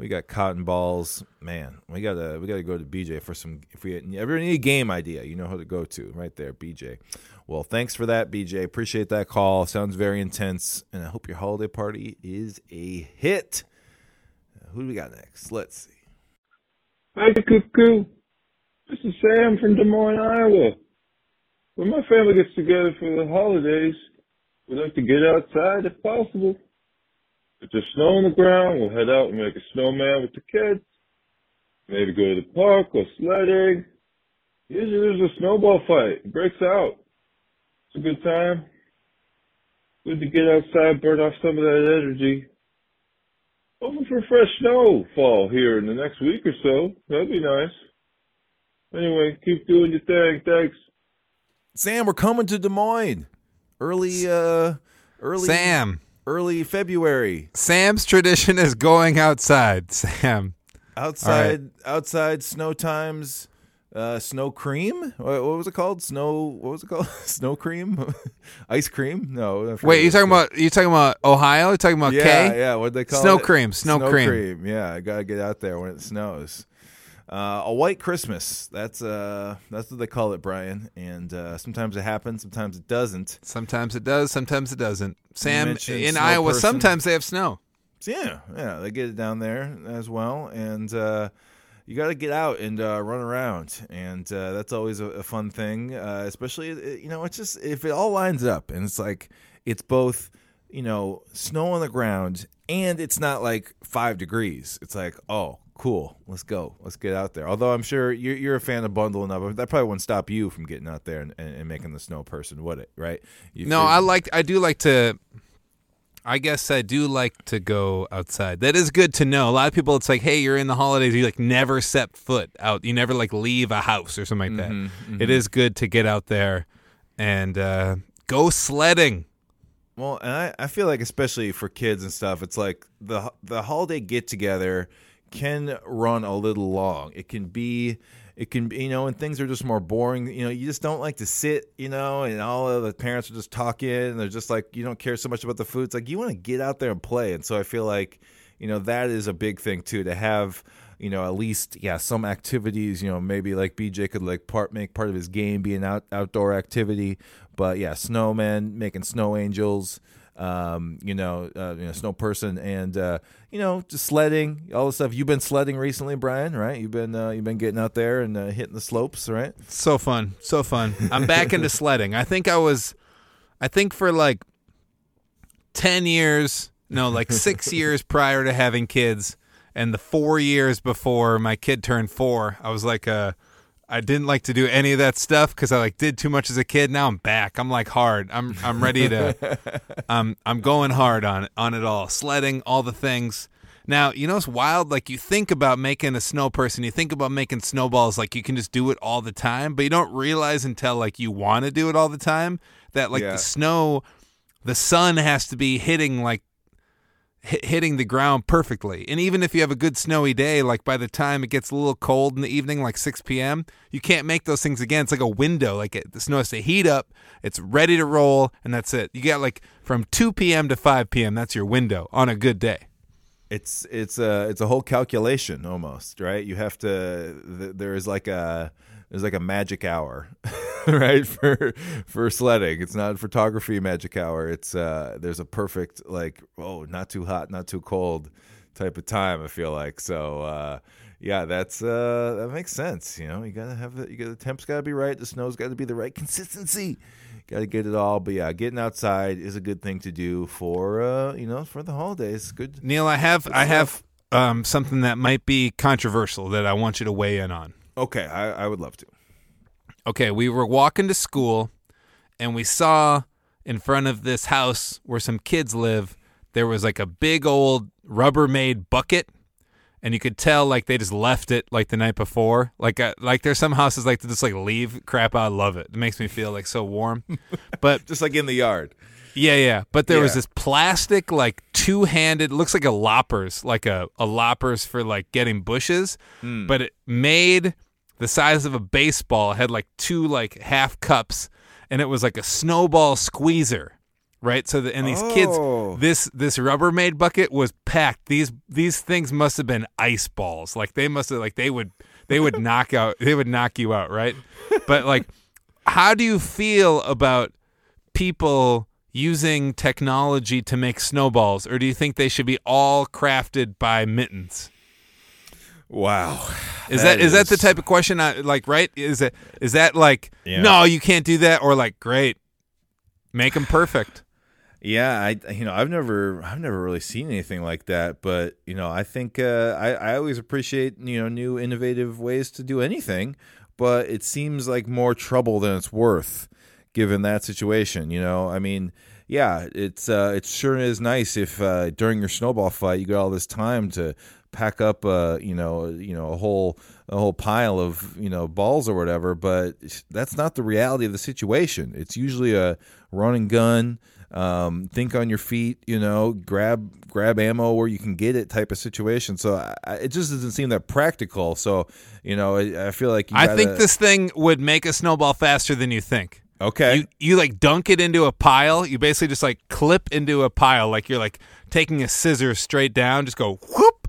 Speaker 2: we got cotton balls. Man, we gotta we gotta go to BJ for some. If we ever need a game idea, you know who to go to right there, BJ. Well, thanks for that, BJ. Appreciate that call. Sounds very intense, and I hope your holiday party is a hit. Who do we got next? Let's see.
Speaker 8: Hi, Cuckoo. This is Sam from Des Moines, Iowa. When my family gets together for the holidays, we like to get outside if possible. If there's snow on the ground, we'll head out and make a snowman with the kids. Maybe go to the park, or sledding. Usually there's a snowball fight. It breaks out. It's a good time. Good to get outside, burn off some of that energy. Hoping for fresh snowfall here in the next week or so. That'd be nice. Anyway, keep doing your thing. Thanks.
Speaker 2: Sam, we're coming to Des Moines. Early, uh, early
Speaker 3: Sam.
Speaker 2: Early February.
Speaker 3: Sam's tradition is going outside. Sam.
Speaker 2: Outside, outside snow times. Uh, snow cream. What, what was it called? Snow. What was it called? snow cream. Ice cream. No.
Speaker 3: Wait, you talking
Speaker 2: it's
Speaker 3: about you talking about Ohio? You talking about
Speaker 2: Yeah,
Speaker 3: K?
Speaker 2: yeah. What they call
Speaker 3: Snow
Speaker 2: it?
Speaker 3: cream, snow cream.
Speaker 2: Yeah, I gotta get out there when it snows. Uh, a white Christmas. That's uh, that's what they call it, Brian. And uh, sometimes it happens, sometimes it doesn't.
Speaker 3: Sometimes it does, sometimes it doesn't. Sam in Iowa,
Speaker 2: person.
Speaker 3: sometimes they have snow.
Speaker 2: Yeah, yeah, they get it down there as well, and uh, you got to get out and uh, run around, and uh, that's always a, a fun thing. Uh, especially, uh, you know, it's just if it all lines up, and it's like it's both, you know, snow on the ground, and it's not like five degrees. It's like, oh, cool, let's go, let's get out there. Although I'm sure you're, you're a fan of bundling up, that probably wouldn't stop you from getting out there and, and, and making the snow person, would it? Right? You
Speaker 3: No, I like I do like to I guess I do like to go outside. That is good to know. A lot of people it's like, "Hey, you're in the holidays, you like never set foot out. You never like leave a house or something like that."
Speaker 2: Mm-hmm,
Speaker 3: It is good to get out there and uh go sledding.
Speaker 2: Well, and I, I feel like especially for kids and stuff, it's like the the holiday get together can run a little long. It can be it can you know, and things are just more boring. You know, you just don't like to sit, you know, and all of the parents are just talking and they're just like you don't care so much about the food. It's like you want to get out there and play. And so I feel like, you know, that is a big thing too to have you know, at least yeah, some activities. You know, maybe like BJ could like part make part of his game be an out, outdoor activity. But yeah, snowmen making snow angels. Um, you know, uh, you know, snow person, and uh, you know, just sledding, all the stuff. You've been sledding recently, Brian, right? You've been uh, you've been getting out there and uh, hitting the slopes, right?
Speaker 3: So fun, so fun. I'm back into sledding. I think I was, I think for like ten years, no, like six years prior to having kids, and the four years before my kid turned four, I was like, uh, I didn't like to do any of that stuff because I like did too much as a kid. Now I'm back. I'm like hard. I'm I'm ready to. I'm um, I'm going hard on it on it all. Sledding, all the things. Now, you know it's wild? Like you think about making a snow person, you think about making snowballs like you can just do it all the time, but you don't realize until like you want to do it all the time that like
Speaker 2: Yeah.
Speaker 3: the snow the sun has to be hitting like hitting the ground perfectly. And even if you have a good snowy day, like by the time it gets a little cold in the evening, like 6 p.m., you can't make those things again. It's like a window. Like it, the snow has to heat up, it's ready to roll, and that's it. You got like from 2 p.m. to 5 p.m. That's your window on a good day.
Speaker 2: It's it's a it's a whole calculation almost, right? You have to. th- There is like a there's like a magic hour, right? For for sledding, it's not photography magic hour. It's uh there's a perfect like oh not too hot, not too cold type of time. I feel like so. uh yeah, that's uh that makes sense. You know, you gotta have the you got the temps gotta be right, the snow's got to be the right consistency. Got to get it all, but yeah, getting outside is a good thing to do for uh you know for the holidays. Good
Speaker 3: Neil, I have I have um, something that might be controversial that I want you to weigh in on.
Speaker 2: Okay, I, I would love to.
Speaker 3: okay, we were walking to school and we saw in front of this house where some kids live there was like a big old Rubbermaid bucket and you could tell like they just left it like the night before. Like uh, like there's some houses like to just like leave crap. I love it. It makes me feel like so warm. But
Speaker 2: Just like in the yard.
Speaker 3: yeah, yeah. But there was this plastic like two handed looks like a loppers, like a, a loppers for like getting bushes.
Speaker 2: Hmm.
Speaker 3: But it made the size of a baseball, had like two like half cups, and it was like a snowball squeezer. Right, so the, and these
Speaker 2: Oh.
Speaker 3: kids, this this Rubbermaid bucket was packed. These these things must have been ice balls. Like they must have like they would they would knock out they would knock you out, right? But like, how do you feel about people using technology to make snowballs, or do you think they should be all crafted by mittens?
Speaker 2: Wow.
Speaker 3: Is that is that the type of question? I like, right? Is it is that like,
Speaker 2: Yeah.
Speaker 3: no, you can't do that, or like, great, make them perfect?
Speaker 2: Yeah, I you know I've never I've never really seen anything like that, but you know I think uh, I I always appreciate you know new innovative ways to do anything, but it seems like more trouble than it's worth, given that situation. You know, I mean, yeah, it's uh, it sure is nice if uh, during your snowball fight you got all this time to pack up uh you know you know a whole a whole pile of you know balls or whatever but that's not the reality of the situation it's usually a run and gun um think on your feet you know grab grab ammo where you can get it type of situation so I, it just doesn't seem that practical so you know i, I feel like you
Speaker 3: I think
Speaker 2: gotta-
Speaker 3: this thing would make a snowball faster than you think.
Speaker 2: okay
Speaker 3: You you like dunk it into a pile. You basically just like clip into a pile, like you're like taking a scissor straight down. Just go whoop,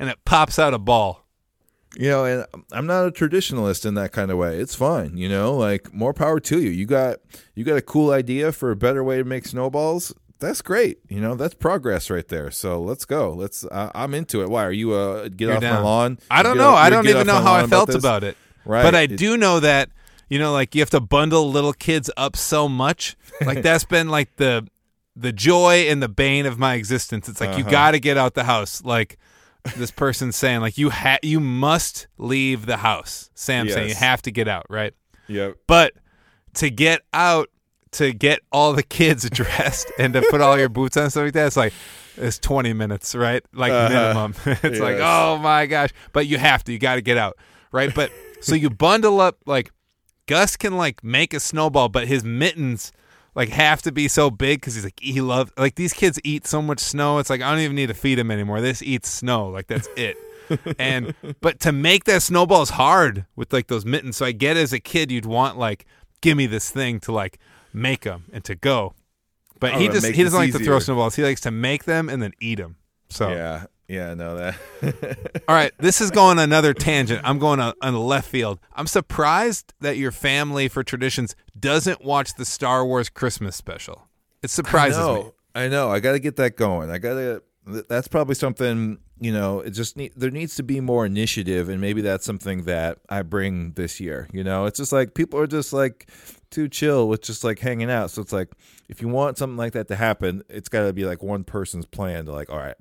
Speaker 3: and it pops out a ball.
Speaker 2: you know and i'm not a traditionalist in that kind of way it's fine you know like more power to you you got you got a cool idea for a better way to make snowballs that's great you know that's progress right there so let's go let's I i'm into it why are you uh get
Speaker 3: You're
Speaker 2: off my lawn
Speaker 3: I don't know.
Speaker 2: off-
Speaker 3: I don't even know how I felt
Speaker 2: this?
Speaker 3: about it.
Speaker 2: right
Speaker 3: But I
Speaker 2: It-
Speaker 3: do know that you know, like you have to bundle little kids up so much. Like that's been like the the joy and the bane of my existence. It's like you
Speaker 2: Uh-huh.
Speaker 3: got to get out the house. Like this person saying, like you ha- you must leave the house. Sam saying you have to get out, right?
Speaker 2: yep
Speaker 3: But to get out, to get all the kids dressed and to put all your boots on and stuff like that, it's like it's 20 minutes, right? Like
Speaker 2: Uh-huh.
Speaker 3: minimum. it's like, oh my gosh. But you have to, you got to get out, right? But so you bundle up, like Gus can like make a snowball, but his mittens like have to be so big because he's like he loves like these kids eat so much snow. It's like I don't even need to feed them anymore. This eats snow, like that's it. and but to make that snowball is hard with like those mittens. So I get as a kid you'd want like give me this thing to like make them and to go. But
Speaker 2: Oh,
Speaker 3: he just he doesn't like to throw snowballs. He likes to make them and then eat them. So
Speaker 2: yeah yeah no that
Speaker 3: all right, this is going another tangent. I'm going on, on the left field. I'm surprised that your family for traditions doesn't watch the Star Wars Christmas special. It surprises
Speaker 2: I
Speaker 3: me.
Speaker 2: I know. I got to get that going. I got to. That's probably something. You know, it just need, there needs to be more initiative, and maybe that's something that I bring this year. You know, it's just like people are just like too chill with just like hanging out. So it's like if you want something like that to happen, it's got to be like one person's plan to like, all right,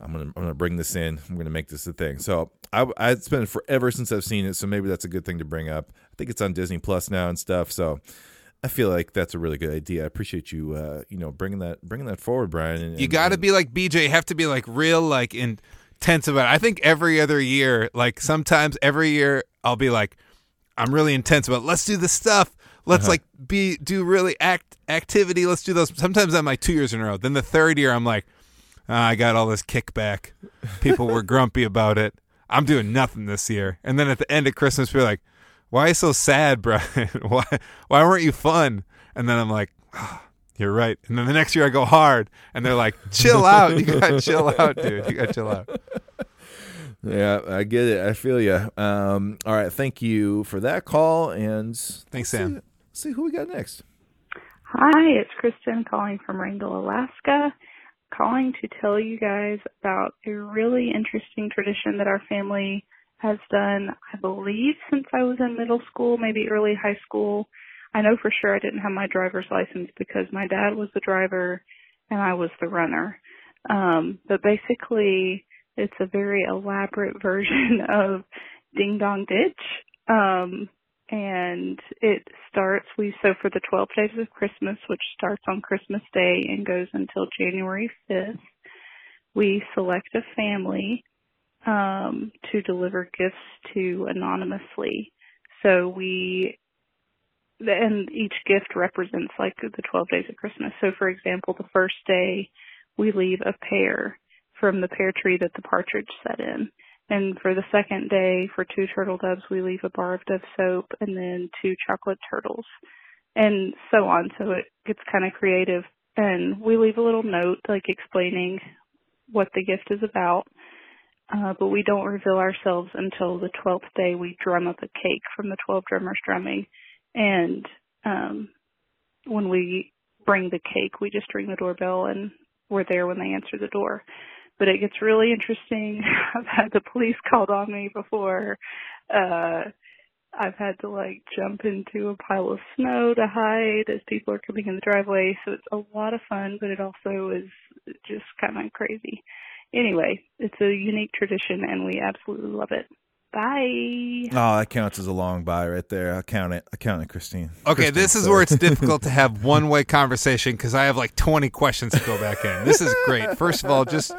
Speaker 2: I'm gonna I'm gonna bring this in. I'm gonna make this a thing. So I I it's been forever since I've seen it. So maybe that's a good thing to bring up. I think it's on Disney Plus now and stuff. So. I feel like that's a really good idea. I appreciate you, uh, you know, bringing that bringing that forward, Brian. And,
Speaker 3: You got to be like BJ. You have to be like real, like intense about it. I think every other year, like sometimes every year, I'll be like, I'm really intense about. It. Let's do this stuff. Let's
Speaker 2: Uh-huh.
Speaker 3: like be do really act activity. Let's do those. Sometimes I'm like two years in a row. Then the third year, I'm like, ah, I got all this kickback. People were grumpy about it. I'm doing nothing this year. And then at the end of Christmas, we're like, why are you so sad, Brian? why why weren't you fun? And then I'm like, ah, you're right. And then the next year I go hard, and they're like, chill out. You got to chill out, dude. You got to chill out.
Speaker 2: Yeah, I get it. I feel you. Um, all right, thank you for that call, and
Speaker 3: Thanks, Sam.
Speaker 2: See, see who we got next.
Speaker 9: Hi, it's Kristen calling from Wrangell, Alaska. Calling to tell you guys about a really interesting tradition that our family has done, I believe, since I was in middle school, maybe early high school. I know for sure I didn't have my driver's license because my dad was the driver and I was the runner. Um, but basically, it's a very elaborate version of Ding Dong Ditch. Um, and it starts we so for the 12 days of Christmas, which starts on Christmas Day and goes until January 5th, we select a family um, to deliver gifts to anonymously. So we and each gift represents like the 12 days of Christmas. So for example, the first day we leave a pear from the pear tree that the partridge set in. And for the second day, for two turtle doves, we leave a bar of Dove soap and then two chocolate turtles and so on. So it gets kind of creative. And we leave a little note like explaining what the gift is about. Uh, but we don't reveal ourselves until the 12th day. We drum up a cake from the 12 drummers drumming. And um, when we bring the cake, we just ring the doorbell and we're there when they answer the door but it gets really interesting. I've had the police called on me before. Uh, I've had to like jump into a pile of snow to hide as people are coming in the driveway. So it's a lot of fun, but it also is just kind of crazy. Anyway, it's a unique tradition and we absolutely love it. Bye.
Speaker 2: Oh, that counts as a long bye right there. I count it. I count it, Christine.
Speaker 3: Okay,
Speaker 2: Kristen,
Speaker 3: this is
Speaker 2: sorry.
Speaker 3: where it's difficult to have one way conversation because I have like 20 questions to go back in. This is great. First of all, just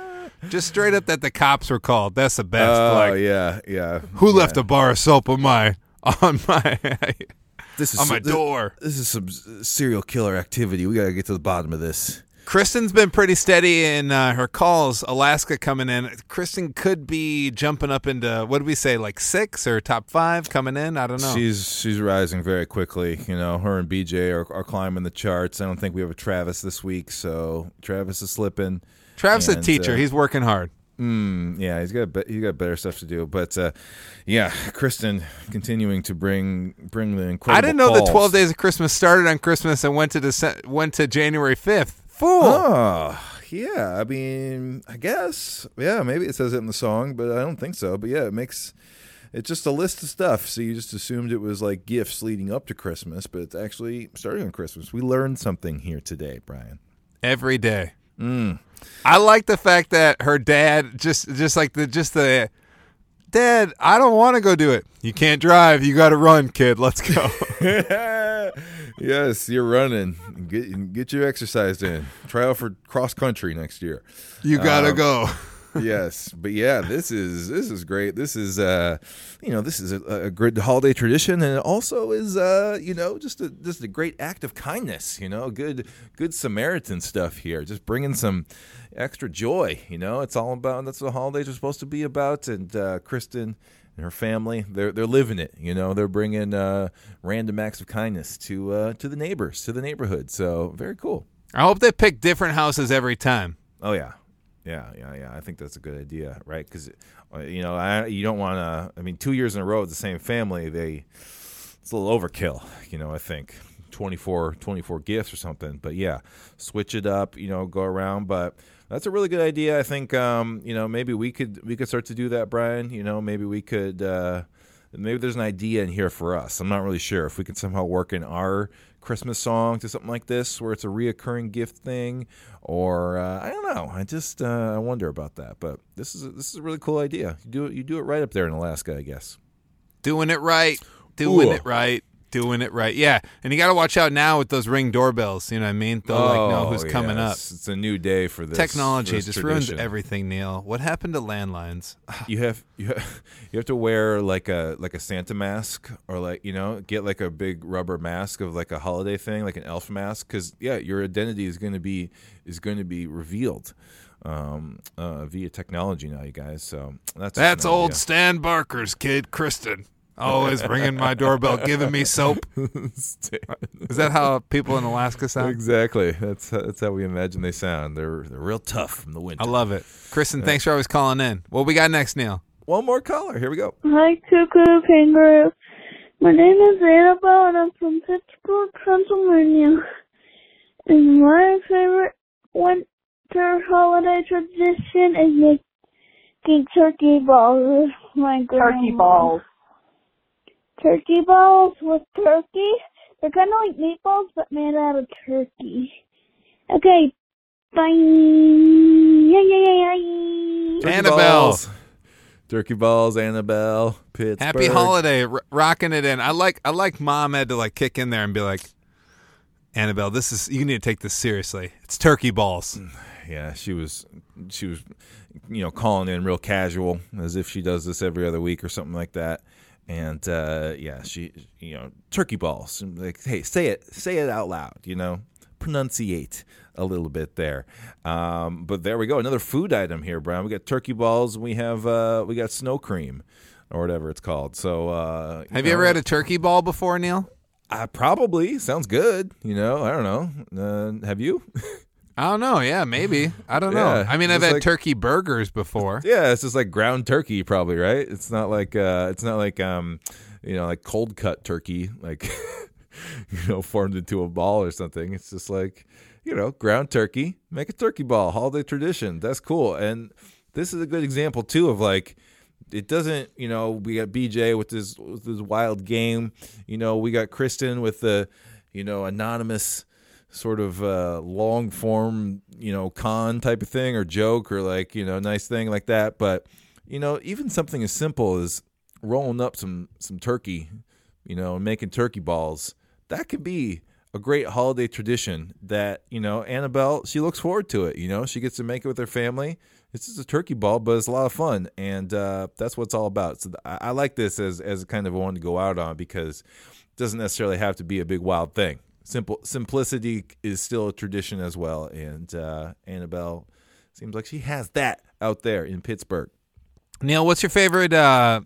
Speaker 3: just straight up that the cops were called. That's the best.
Speaker 2: Oh
Speaker 3: like,
Speaker 2: yeah, yeah.
Speaker 3: who
Speaker 2: yeah.
Speaker 3: left a bar of soap on my on my
Speaker 2: This is
Speaker 3: on my
Speaker 2: some- this-
Speaker 3: door?
Speaker 2: This is some serial killer activity. We gotta get to the bottom of this.
Speaker 3: Kristen's been pretty steady in uh, her calls. Alaska coming in. Kristen could be jumping up into what did we say, like six or top five coming in? I don't know.
Speaker 2: She's she's rising very quickly. You know, her and BJ are, are climbing the charts. I don't think we have a Travis this week, so Travis is slipping.
Speaker 3: Travis a teacher.
Speaker 2: uh,
Speaker 3: He's working hard.
Speaker 2: Mm, yeah, he's got be- he's got better stuff to do. But uh, yeah, Kristen continuing to bring bring the incredible.
Speaker 3: I didn't know the twelve days of Christmas started on Christmas and went to Dece- went to January fifth. Fool.
Speaker 2: Oh, yeah. I mean, I guess. Yeah, maybe it says it in the song, but I don't think so. But yeah, it makes it's just a list of stuff. So you just assumed it was like gifts leading up to Christmas, but it's actually starting on Christmas. We learned something here today, Brian.
Speaker 3: every day.
Speaker 2: Mm.
Speaker 3: I like the fact that her dad just just like the just the dad. I don't want to go do it. You can't drive. You got to run, kid. Let's go.
Speaker 2: yes, you're running. Get get your exercise in. Try out for cross country next year.
Speaker 3: You gotta
Speaker 2: Um,
Speaker 3: go.
Speaker 2: Yes, but yeah, this is this is great. This is uh, you know, this is a, a good holiday tradition, and it also is uh, you know, just a just a great act of kindness. You know, good good Samaritan stuff here. Just bringing some extra joy. You know, it's all about that's what holidays are supposed to be about. And uh, Kristen and her family, they're they're living it. You know, they're bringing uh, random acts of kindness to uh, to the neighbors, to the neighborhood. So very cool.
Speaker 3: I hope they pick different houses every time.
Speaker 2: Oh yeah, yeah, yeah, yeah. I think that's a good idea, right? Because you know, I, you don't want to. I mean, two years in a row with the same family, they it's a little overkill. You know, I think 24, 24 gifts or something. But yeah, switch it up. You know, go around. But that's a really good idea. I think um, you know maybe we could we could start to do that, Brian. You know, maybe we could. Uh, maybe there's an idea in here for us. I'm not really sure if we can somehow work in our Christmas song to something like this, where it's a reoccurring gift thing, or uh, I don't know. I just uh, I wonder about that. But this is a, this is a really cool idea. You do it you do it right up there in Alaska, I guess.
Speaker 3: Doing it right. Doing
Speaker 2: Ooh.
Speaker 3: it right. Doing it right. Yeah. And you got to watch out now with those ring doorbells. You know what I mean? They'll like know who's
Speaker 2: Oh,
Speaker 3: coming up.
Speaker 2: yes. It's a new day for this
Speaker 3: Technology
Speaker 2: this
Speaker 3: just ruins everything, Neil. What happened to landlines?
Speaker 2: you have you have, you have to wear like a like a Santa mask or like you know get like a big rubber mask of like a holiday thing like an elf mask because yeah your identity is going to be is going to be revealed um, uh, via technology now you guys so that's
Speaker 3: That's old. Stan Barker's kid, Kristen. Always ringing my doorbell, giving me soap. Is that how people in Alaska sound?
Speaker 2: exactly that's that's how we imagine they sound they're they're real tough from the winter
Speaker 3: I love it. Kristen, thanks for always calling in. What we got next, Neil?
Speaker 2: one more caller here we go
Speaker 5: Hi, Cuckoo Kangaroo. My name is Annabelle, and I'm from Pittsburgh, Pennsylvania. And my favorite winter holiday tradition is making turkey balls with my grandma.
Speaker 9: Turkey balls.
Speaker 5: Turkey balls with turkey. They're kind of like meatballs, but made out of turkey. Okay, bye. Yeah, yeah, yeah, yeah.
Speaker 2: Turkey
Speaker 3: Annabelle.
Speaker 2: balls. Turkey balls, Annabelle, Pittsburgh.
Speaker 3: Happy holiday, r- rocking it in. I like I like mom had to like kick in there and be like, Annabelle, this is you need to take this seriously. It's turkey balls.
Speaker 2: Mm, yeah, she was she was you know calling in real casual as if she does this every other week or something like that. And uh, yeah, she you know turkey balls. Like, hey, say it, say it out loud. You know, pronunciate a little bit there. Um, but there we go, another food item here, Brian. We got turkey balls. We have uh, we got snow cream or whatever it's called. So uh,
Speaker 3: Have you ever had a turkey ball before, Neil?
Speaker 2: Uh, probably sounds good. You know, I don't know. Uh, have you?
Speaker 3: I don't know. Yeah, maybe. I don't know.
Speaker 2: Yeah,
Speaker 3: I mean, I've had
Speaker 2: like-
Speaker 3: turkey burgers before.
Speaker 2: Yeah, it's just like ground turkey, probably, right? It's not like uh, it's not like um, you know, like cold cut turkey, like you know, formed into a ball or something. It's just like you know, ground turkey, make a turkey ball, holiday tradition. That's cool, and this is a good example too of like. It doesn't, you know. We got BJ with this with this wild game. You know, we got Kristen with the, you know, anonymous sort of uh, long form, you know, con type of thing or joke or like, you know, nice thing like that. But, you know, even something as simple as rolling up some some turkey, you know, and making turkey balls, that could be a great holiday tradition that, you know, Annabelle, she looks forward to it, you know. She gets to make it with her family. It's just a turkey ball, but it's a lot of fun, and uh, that's what it's all about. So I, I like this as as kind of one to go out on because it doesn't necessarily have to be a big wild thing simple simplicity is still a tradition as well and uh, annabelle seems like she has that out there in pittsburgh
Speaker 3: Neil, what's your favorite? uh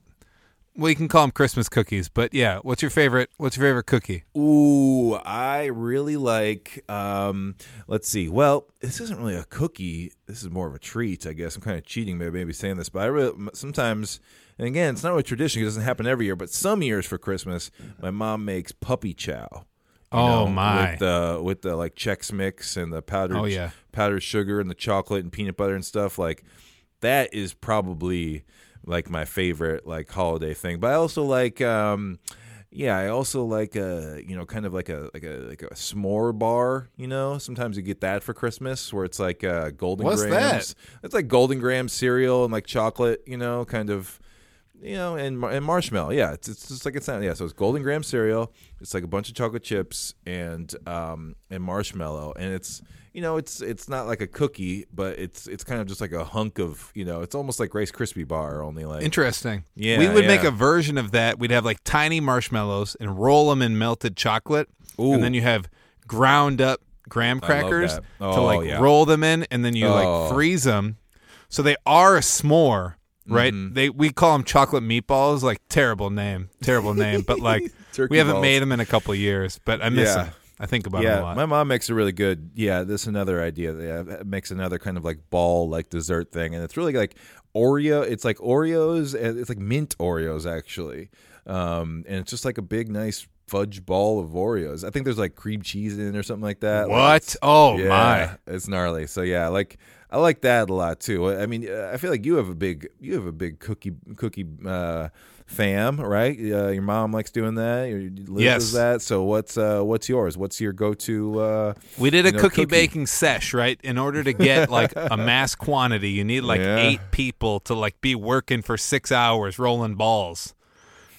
Speaker 3: Well, you can call them Christmas cookies, but yeah, what's your favorite? What's your favorite cookie?
Speaker 2: ooh i really like um, let's see well this isn't really a cookie this is more of a treat i guess i'm kind of cheating maybe, maybe saying this but i really sometimes and again it's not really a tradition it doesn't happen every year but some years for christmas my mom makes puppy chow
Speaker 3: Oh,
Speaker 2: know,
Speaker 3: my.
Speaker 2: With the with the like Chex Mix and the powdered
Speaker 3: Oh, yeah.
Speaker 2: powdered sugar and the chocolate and peanut butter and stuff like that is probably like my favorite like holiday thing. But I also like um yeah, I also like a you know kind of like a like a like a s'more bar. You know, sometimes you get that for Christmas where it's like uh, golden
Speaker 3: What's
Speaker 2: grams. It's like golden graham cereal and like chocolate. You know, kind of you know, and and marshmallow. Yeah, it's it's just like it's not. Yeah, so it's golden graham cereal. It's like a bunch of chocolate chips and um and marshmallow, and it's you know it's it's not like a cookie, but it's it's kind of just like a hunk of you know it's almost like Rice Krispie bar, only like
Speaker 3: Interesting.
Speaker 2: Yeah,
Speaker 3: we would make a version of that. We'd have like tiny marshmallows and roll them in melted chocolate,
Speaker 2: Ooh.
Speaker 3: and then you have ground up graham crackers
Speaker 2: that.
Speaker 3: to
Speaker 2: Oh,
Speaker 3: like
Speaker 2: yeah.
Speaker 3: roll them in, and then you
Speaker 2: Oh.
Speaker 3: like freeze them, so they are a s'more. Right?
Speaker 2: Mhm.
Speaker 3: They we call them chocolate meatballs. Like terrible name, terrible name. But like we haven't
Speaker 2: balls.
Speaker 3: made them in a couple of years. But I miss
Speaker 2: Yeah.
Speaker 3: them. I think about
Speaker 2: yeah,
Speaker 3: them a lot.
Speaker 2: my mom makes a really good. Yeah, this is another idea. Yeah, makes another kind of like ball like dessert thing, and it's really like Oreo. It's like Oreos, and it's like mint Oreos actually, um, and it's just like a big nice fudge ball of Oreos. I think there's like cream cheese in it or something like that.
Speaker 3: What?
Speaker 2: it's-
Speaker 3: Oh,
Speaker 2: yeah,
Speaker 3: my.
Speaker 2: it's gnarly. So yeah, like I like that a lot too. I mean, uh, I feel like you have a big you have a big cookie cookie uh, fam, right? Uh, your mom likes doing that. Your Liz
Speaker 3: Yes.
Speaker 2: that. So what's uh, what's yours? What's your go to? Uh,
Speaker 3: We did a
Speaker 2: know,
Speaker 3: cookie, baking sesh, right? In order to get like a mass quantity, you need like
Speaker 2: Yeah.
Speaker 3: eight people to like be working for six hours rolling balls.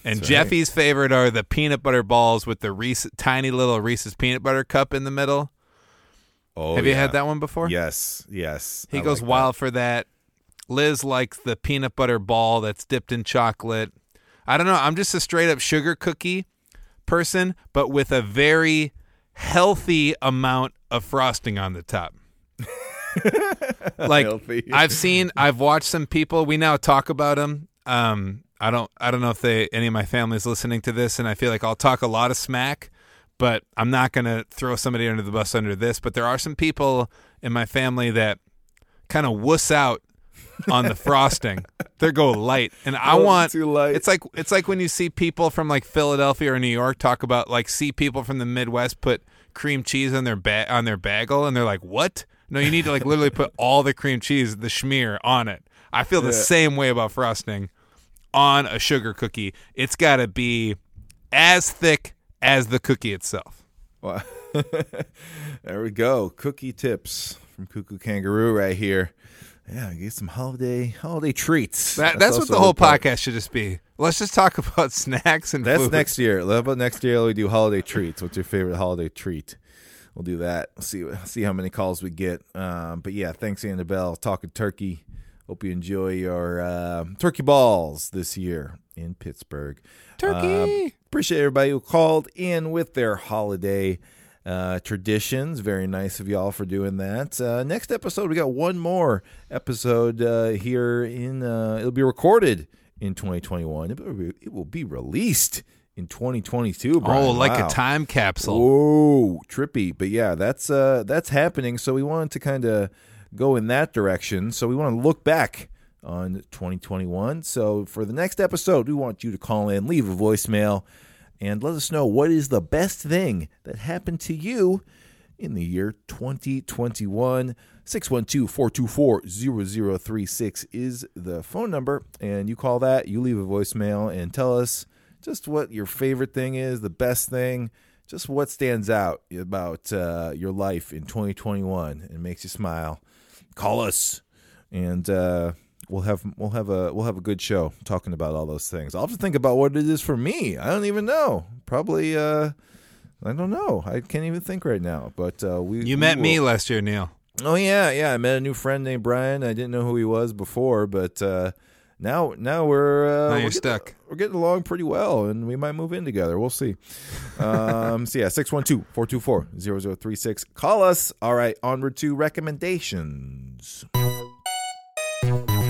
Speaker 3: And
Speaker 2: That's right.
Speaker 3: Jeffy's favorite are the peanut butter balls with the Reese, tiny little Reese's peanut butter cup in the middle.
Speaker 2: Oh,
Speaker 3: Have you
Speaker 2: yeah.
Speaker 3: had that one before?
Speaker 2: Yes, yes.
Speaker 3: He
Speaker 2: I
Speaker 3: goes
Speaker 2: like
Speaker 3: wild for that. Liz likes the peanut butter ball that's dipped in chocolate. I don't know. I'm just a straight up sugar cookie person, but with a very healthy amount of frosting on the top. like
Speaker 2: Healthy.
Speaker 3: I've seen, I've watched some people. We now talk about them. Um, I don't, I don't know if they, any of my family's listening to this, and I feel like I'll talk a lot of smack, but I'm not gonna throw somebody under the bus under this. But there are some people in my family that kind of wuss out on the frosting. They go light, and I
Speaker 2: Oh,
Speaker 3: want
Speaker 2: too light.
Speaker 3: It's like it's like when you see people from like Philadelphia or New York talk about like see people from the Midwest put cream cheese on their ba- on their bagel, and they're like, "What? No, you need to like literally put all the cream cheese, the schmear, on it." I feel the
Speaker 2: Yeah.
Speaker 3: same way about frosting on a sugar cookie. It's got to be as thick as the cookie itself.
Speaker 2: Wow. there we go. Cookie tips from Cuckoo Kangaroo right here. yeah, get some holiday holiday treats.
Speaker 3: That, that's, what the whole
Speaker 2: part.
Speaker 3: podcast should just be. Let's just talk about snacks and
Speaker 2: That's
Speaker 3: food.
Speaker 2: next year. How about next year we do holiday treats? What's your favorite holiday treat? We'll do that. See see how many calls we get. Um, but yeah, thanks Annabelle. Talking turkey. Hope you enjoy your uh, turkey balls this year in Pittsburgh.
Speaker 3: Turkey.
Speaker 2: Um, appreciate everybody who called in with their holiday uh, traditions. Very nice of y'all for doing that. Uh, next episode, we got one more episode uh, here in. Uh, it'll be recorded in 2021. It will be, it will be released in 2022. Brian.
Speaker 3: oh, like
Speaker 2: Wow.
Speaker 3: a time capsule.
Speaker 2: Oh, trippy. But yeah, that's uh that's happening. So we wanted to kind of go in that direction. So we want to look back on 2021. So for the next episode, we want you to call in, leave a voicemail, and let us know what is the best thing that happened to you in the year 2021. 612-424-0036 is the phone number and you call that you leave a voicemail and tell us just what your favorite thing is the best thing just what stands out about uh, your life in 2021 and makes you smile call us and uh, we'll have we'll have a we'll have a good show talking about all those things i'll have to think about what it is for me i don't even know probably uh i don't know i can't even think right now but uh we
Speaker 3: You
Speaker 2: we
Speaker 3: met me last year, Neil.
Speaker 2: Oh yeah, yeah. I met a new friend named Brian. I didn't know who he was before, but uh, now now we're uh,
Speaker 3: Now
Speaker 2: we're
Speaker 3: you're
Speaker 2: getting-
Speaker 3: stuck.
Speaker 2: We're getting along pretty well, and we might move in together. We'll see. Um, so yeah, 612-424-0036. Call us. All right, onward to recommendations.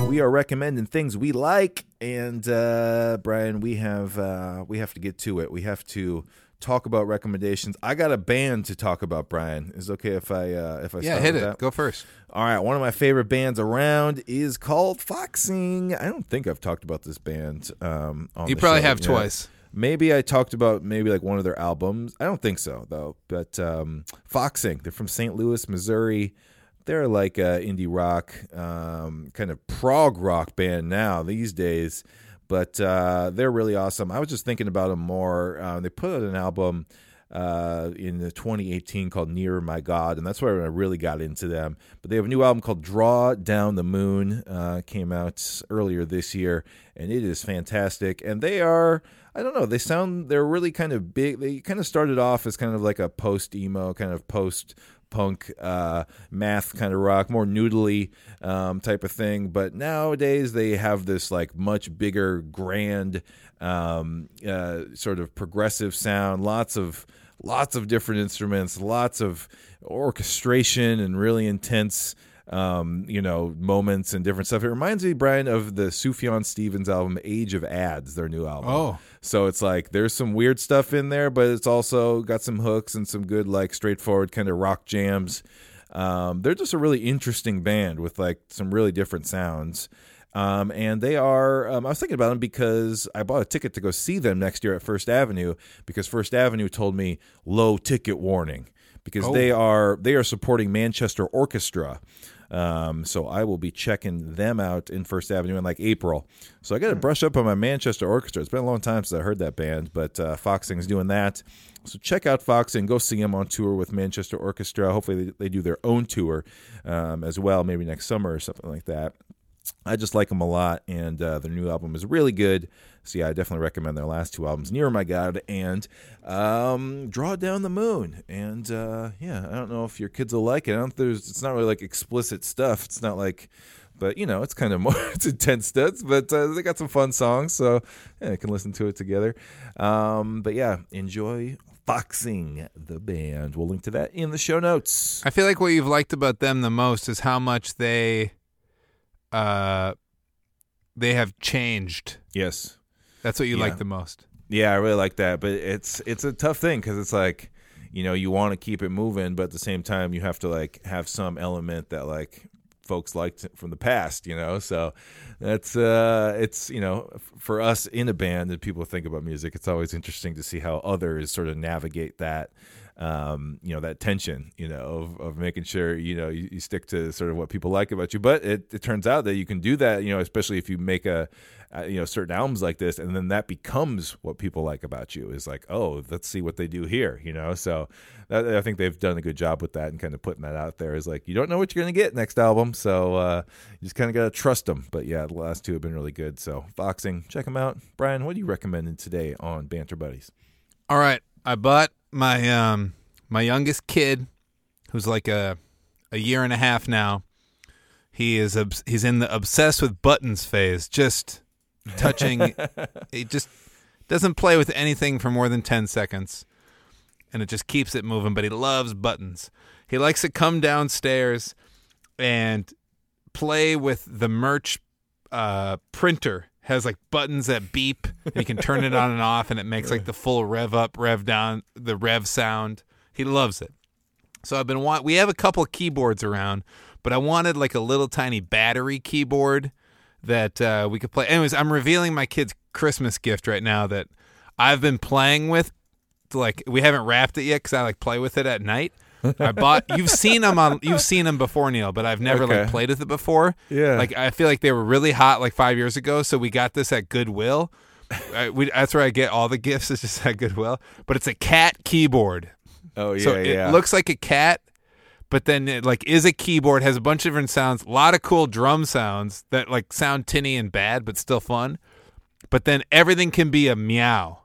Speaker 2: We are recommending things we like, and uh, Brian, we have uh, we have to get to it. We have to talk about recommendations. I got a band to talk about. Brian, is it okay if I uh, if I
Speaker 3: Yeah, hit it.
Speaker 2: that?
Speaker 3: Go first.
Speaker 2: All right, one of my favorite bands around is called Foxing. I don't think I've talked about this band. Um, on
Speaker 3: You probably have
Speaker 2: yet.
Speaker 3: twice.
Speaker 2: Maybe I talked about maybe like one of their albums. I don't think so though. But um, Foxing, they're from St. Louis, Missouri. They're like a indie rock, um, kind of prog rock band now these days. But uh, they're really awesome. I was just thinking about them more. Uh, they put out an album uh, in the 2018 called Near My God, and that's where I really got into them. But they have a new album called Draw Down the Moon, uh, came out earlier this year, and it is fantastic. And they are, I don't know, they sound, they're really kind of big. They kind of started off as kind of like a post emo, kind of post punk uh, math kind of rock, more noodly um, type of thing. But nowadays they have this like much bigger, grand, um, uh, sort of progressive sound. Lots of lots of different instruments, lots of orchestration, and really intense. Um, you know, moments and different stuff. It reminds me, Brian, of the Sufjan Stevens album "Age of Adz," their new album.
Speaker 3: Oh.
Speaker 2: So it's like there's some weird stuff in there, but it's also got some hooks and some good, like, straightforward kind of rock jams. Um, they're just a really interesting band with like some really different sounds. Um, and they are, um, I was thinking about them because I bought a ticket to go see them next year at First Avenue because First Avenue told me low ticket warning because
Speaker 3: Oh.
Speaker 2: they are they are supporting Manchester Orchestra. Um, so I will be checking them out in First Avenue in like April. So I got to brush up on my Manchester Orchestra. It's been a long time since I heard that band, but uh, Foxing's doing that. So check out Foxing. Go see them on tour with Manchester Orchestra. Hopefully they, they do their own tour um, as well, maybe next summer or something like that. I just like them a lot, and uh, their new album is really good. So yeah, I definitely recommend their last two albums, "Near My God" and um, "Draw Down the Moon." And uh, yeah, I don't know if your kids will like it. I don't. There's, it's not really like explicit stuff. It's not like, but you know, it's kind of more. It's intense stuff, but uh, they got some fun songs, so yeah, I can listen to it together. Um, but yeah, enjoy Foxing the band. We'll link to that in the show notes.
Speaker 3: I feel like what you've liked about them the most is how much they, uh, they have changed.
Speaker 2: Yes.
Speaker 3: That's what you
Speaker 2: Yeah.
Speaker 3: like the most.
Speaker 2: Yeah, I really like that, but it's it's a tough thing because it's like, you know, you want to keep it moving, but at the same time, you have to like have some element that like folks liked from the past, you know. So that's uh, it's you know, for us in a band and people think about music, it's always interesting to see how others sort of navigate that. Um, you know that tension, you know, of, of making sure you know you, you stick to sort of what people like about you. But it, it turns out that you can do that, you know, especially if you make a uh, you know certain albums like this, and then that becomes what people like about you. Is like, oh, let's see what they do here, you know. So that, I think they've done a good job with that and kind of putting that out there. Is like you don't know what you're gonna get next album, so uh, you just kind of gotta trust them. But yeah, the last two have been really good. So Foxing, check them out. Brian, what are you recommending today on Banter Buddies?
Speaker 3: All right, I bought my um my youngest kid, who's like a a year and a half now. He is he's in the obsessed with buttons phase, just touching. he just doesn't play with anything for more than ten seconds, and it just keeps it moving. But he loves buttons. He likes to come downstairs and play with the merch uh, printer has like buttons that beep and you can turn it on and off and it makes like the full rev up rev down the rev sound. He loves it. So i've been want we have a couple of keyboards around but i wanted like a little tiny battery keyboard that uh, we could play. Anyways i'm revealing my kid's christmas gift right now that i've been playing with like we haven't wrapped it yet because i like play with it at night I bought. You've seen them on. You've seen them before, Neil, but I've never like played with it before.
Speaker 2: Yeah.
Speaker 3: Like I feel like they were really hot like five years ago, so we got this at Goodwill. I, we, that's where I get all the gifts. It's just at Goodwill, but it's a cat keyboard.
Speaker 2: Oh yeah,
Speaker 3: so
Speaker 2: yeah.
Speaker 3: it looks like a cat, but then it like is a keyboard. Has a bunch of different sounds. A lot of cool drum sounds that like sound tinny and bad, but still fun. But then everything can be a meow.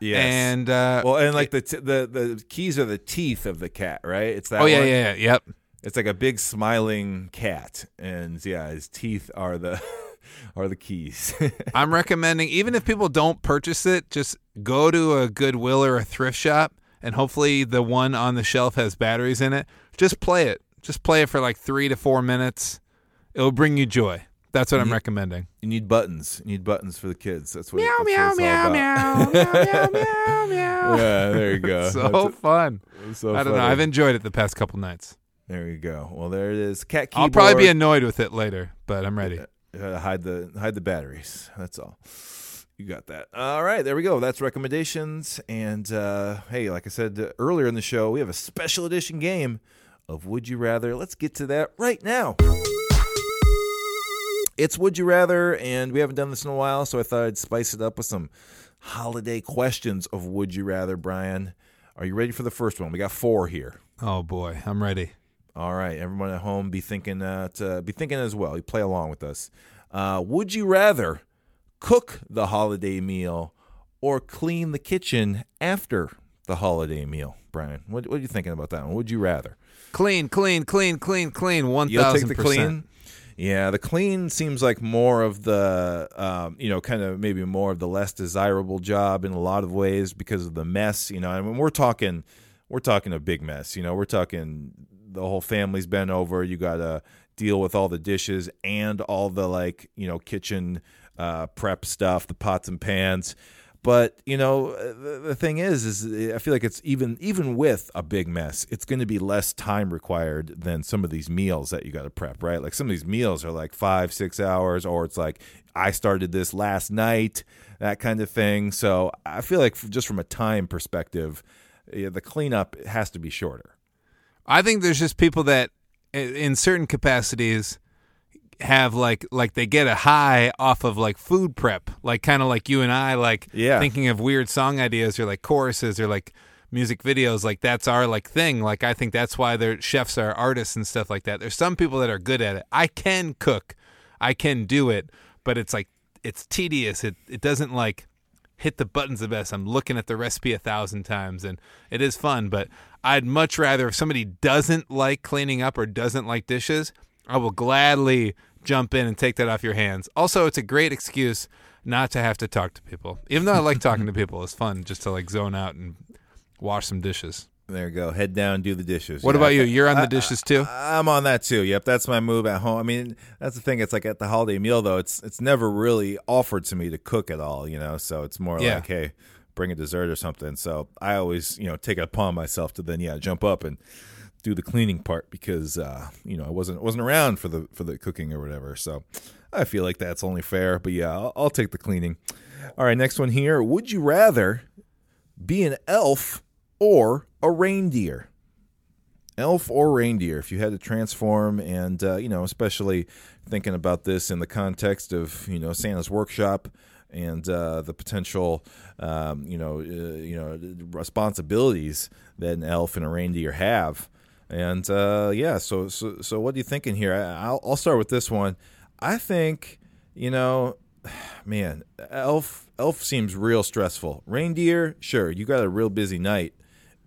Speaker 2: Yes.
Speaker 3: And uh,
Speaker 2: well, and like the t- the the keys are the teeth of the cat, right? It's that.
Speaker 3: oh yeah,
Speaker 2: one?
Speaker 3: yeah, yeah, yep.
Speaker 2: It's like a big smiling cat, and yeah, his teeth are the are the keys.
Speaker 3: I'm recommending even if people don't purchase it, just go to a Goodwill or a thrift shop and hopefully the one on the shelf has batteries in it. Just play it. Just play it for like 3 to 4 minutes. It'll bring you joy. That's what I'm
Speaker 2: Ye-
Speaker 3: recommending.
Speaker 2: you need buttons. You need buttons for the kids. That's what.
Speaker 3: Meow,
Speaker 2: that's
Speaker 3: meow,
Speaker 2: what
Speaker 3: meow,
Speaker 2: about.
Speaker 3: meow, meow, meow, meow.
Speaker 2: Yeah, there you go.
Speaker 3: so
Speaker 2: That's-
Speaker 3: fun.
Speaker 2: so
Speaker 3: I don't know. I've enjoyed it the past couple nights.
Speaker 2: There you go. Well, there it is. Cat keyboard.
Speaker 3: I'll probably be annoyed with it later, but I'm ready.
Speaker 2: Uh, hide the hide the batteries. That's all. You got that. All right, there we go. That's recommendations. And uh, hey, like I said uh, earlier in the show, we have a special edition game of Would You Rather. Let's get to that right now. It's Would You Rather, and we haven't done this in a while, so I thought I'd spice it up with some holiday questions of Would You Rather. Brian, are you ready for the first one? We got four here.
Speaker 3: Oh boy, I'm ready.
Speaker 2: All right, everyone at home, be thinking that. Uh, be thinking as well. You play along with us. Uh, would you rather cook the holiday meal or clean the kitchen after the holiday meal, Brian? What, what are you thinking about that one? Would you rather?
Speaker 3: Clean, clean, clean, clean, clean. One thousand
Speaker 2: the
Speaker 3: percent.
Speaker 2: Yeah, the clean seems like more of the, um, you know, kind of maybe more of the less desirable job in a lot of ways because of the mess. You know, I mean, we're talking, we're talking a big mess. You know, we're talking the whole family's been over. You got to deal with all the dishes and all the like, you know, kitchen uh, prep stuff, the pots and pans. But you know, uh, the, the thing is, is uh, I feel like it's even even with a big mess, it's going to be less time required than some of these meals that you got to prep, right? Like some of these meals are like five, six hours, or it's like I started this last night, that kind of thing. So I feel like just from a time perspective, the cleanup has to be shorter.
Speaker 3: I think there's just people that, in certain capacities, have like like they get a high off of like food prep, like kind of like you and I, like
Speaker 2: Yeah.
Speaker 3: thinking of weird song ideas or like choruses or like music videos. Like that's our like thing. Like I think that's why their chefs are artists and stuff like that. There's some people that are good at it. I can cook, I can do it, but it's like it's tedious. It it doesn't like hit the buttons the best. I'm looking at the recipe a thousand times and it is fun, but I'd much rather if somebody doesn't like cleaning up or doesn't like dishes, I will gladly jump in and take that off your hands. Also, it's a great excuse not to have to talk to people. Even though I like talking to people, it's fun just to like zone out and wash some dishes.
Speaker 2: There you go. Head down, do the dishes.
Speaker 3: What
Speaker 2: Yeah,
Speaker 3: about you? You're on the
Speaker 2: I-
Speaker 3: dishes too?
Speaker 2: I, am on that too. Yep, that's my move at home. I mean, that's the thing. It's like at the holiday meal though. It's it's never really offered to me to cook at all. You know, so it's more
Speaker 3: Yeah.
Speaker 2: like, hey, bring a dessert or something. So I always you know take it upon myself to then yeah jump up and do the cleaning part because uh, you know I wasn't wasn't around for the for the cooking or whatever. So I feel like that's only fair. But yeah, I'll, I'll take the cleaning. All right, next one here. Would you rather be an elf or a reindeer? Elf or reindeer, if you had to transform, and uh, you know, especially thinking about this in the context of you know Santa's workshop and uh, the potential, um, you know, uh, you know, responsibilities that an elf and a reindeer have. And uh, yeah, so so so what are you thinking here? I, I'll, I'll start with this one. I think you know, man, elf elf seems real stressful. Reindeer, sure, you got a real busy night,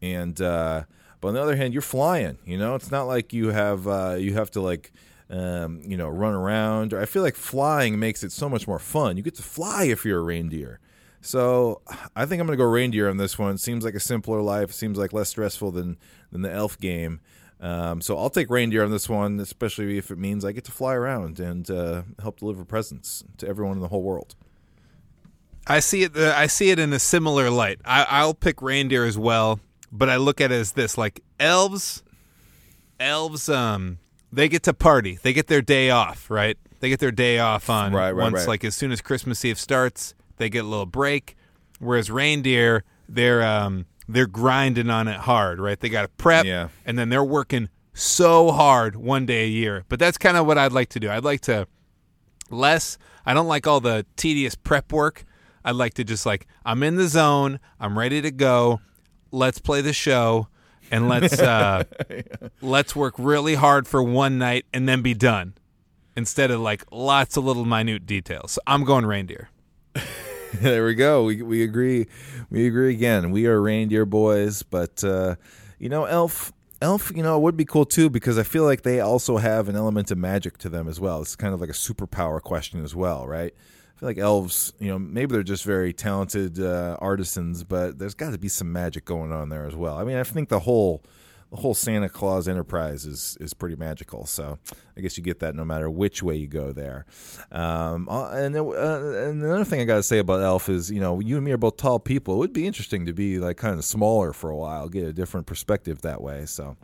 Speaker 2: and uh, but on the other hand, you're flying. You know, it's not like you have uh, you have to like um, you know run around. I feel like flying makes it so much more fun. You get to fly if you're a reindeer. So I think I'm gonna go reindeer on this one. Seems like a simpler life. Seems like less stressful than than the elf game. Um, so I'll take reindeer on this one, especially if it means I get to fly around and uh, help deliver presents to everyone in the whole world.
Speaker 3: I see it. Uh, I see it in a similar light. I, I'll pick reindeer as well, but I look at it as this: like elves, elves, um, they get to party. They get their day off, right? They get their day off on
Speaker 2: Right, right,
Speaker 3: once,
Speaker 2: right.
Speaker 3: like as soon as Christmas Eve starts, they get a little break. Whereas reindeer, they're um, they're grinding on it hard, right? They got to prep,
Speaker 2: Yeah.
Speaker 3: and then they're working so hard one day a year. But that's kind of what I'd like to do. I'd like to less. I don't like all the tedious prep work. I'd like to just like I'm in the zone. I'm ready to go. Let's play the show, and let's uh, let's work really hard for one night and then be done, instead of like lots of little minute details. So I'm going reindeer.
Speaker 2: there we go. We we agree. We agree again. We are reindeer boys, but uh, you know, elf. Elf, you know, it would be cool too because I feel like they also have an element of magic to them as well. It's kind of like a superpower question as well, right? I feel like elves, you know, maybe they're just very talented uh, artisans, but there's got to be some magic going on there as well. I mean, I think the whole the whole Santa Claus enterprise is is pretty magical. So I guess you get that no matter which way you go there. Um, uh, and uh, and another thing I got to say about Elf is, you know, you and me are both tall people. It would be interesting to be like kind of smaller for a while, get a different perspective that way. So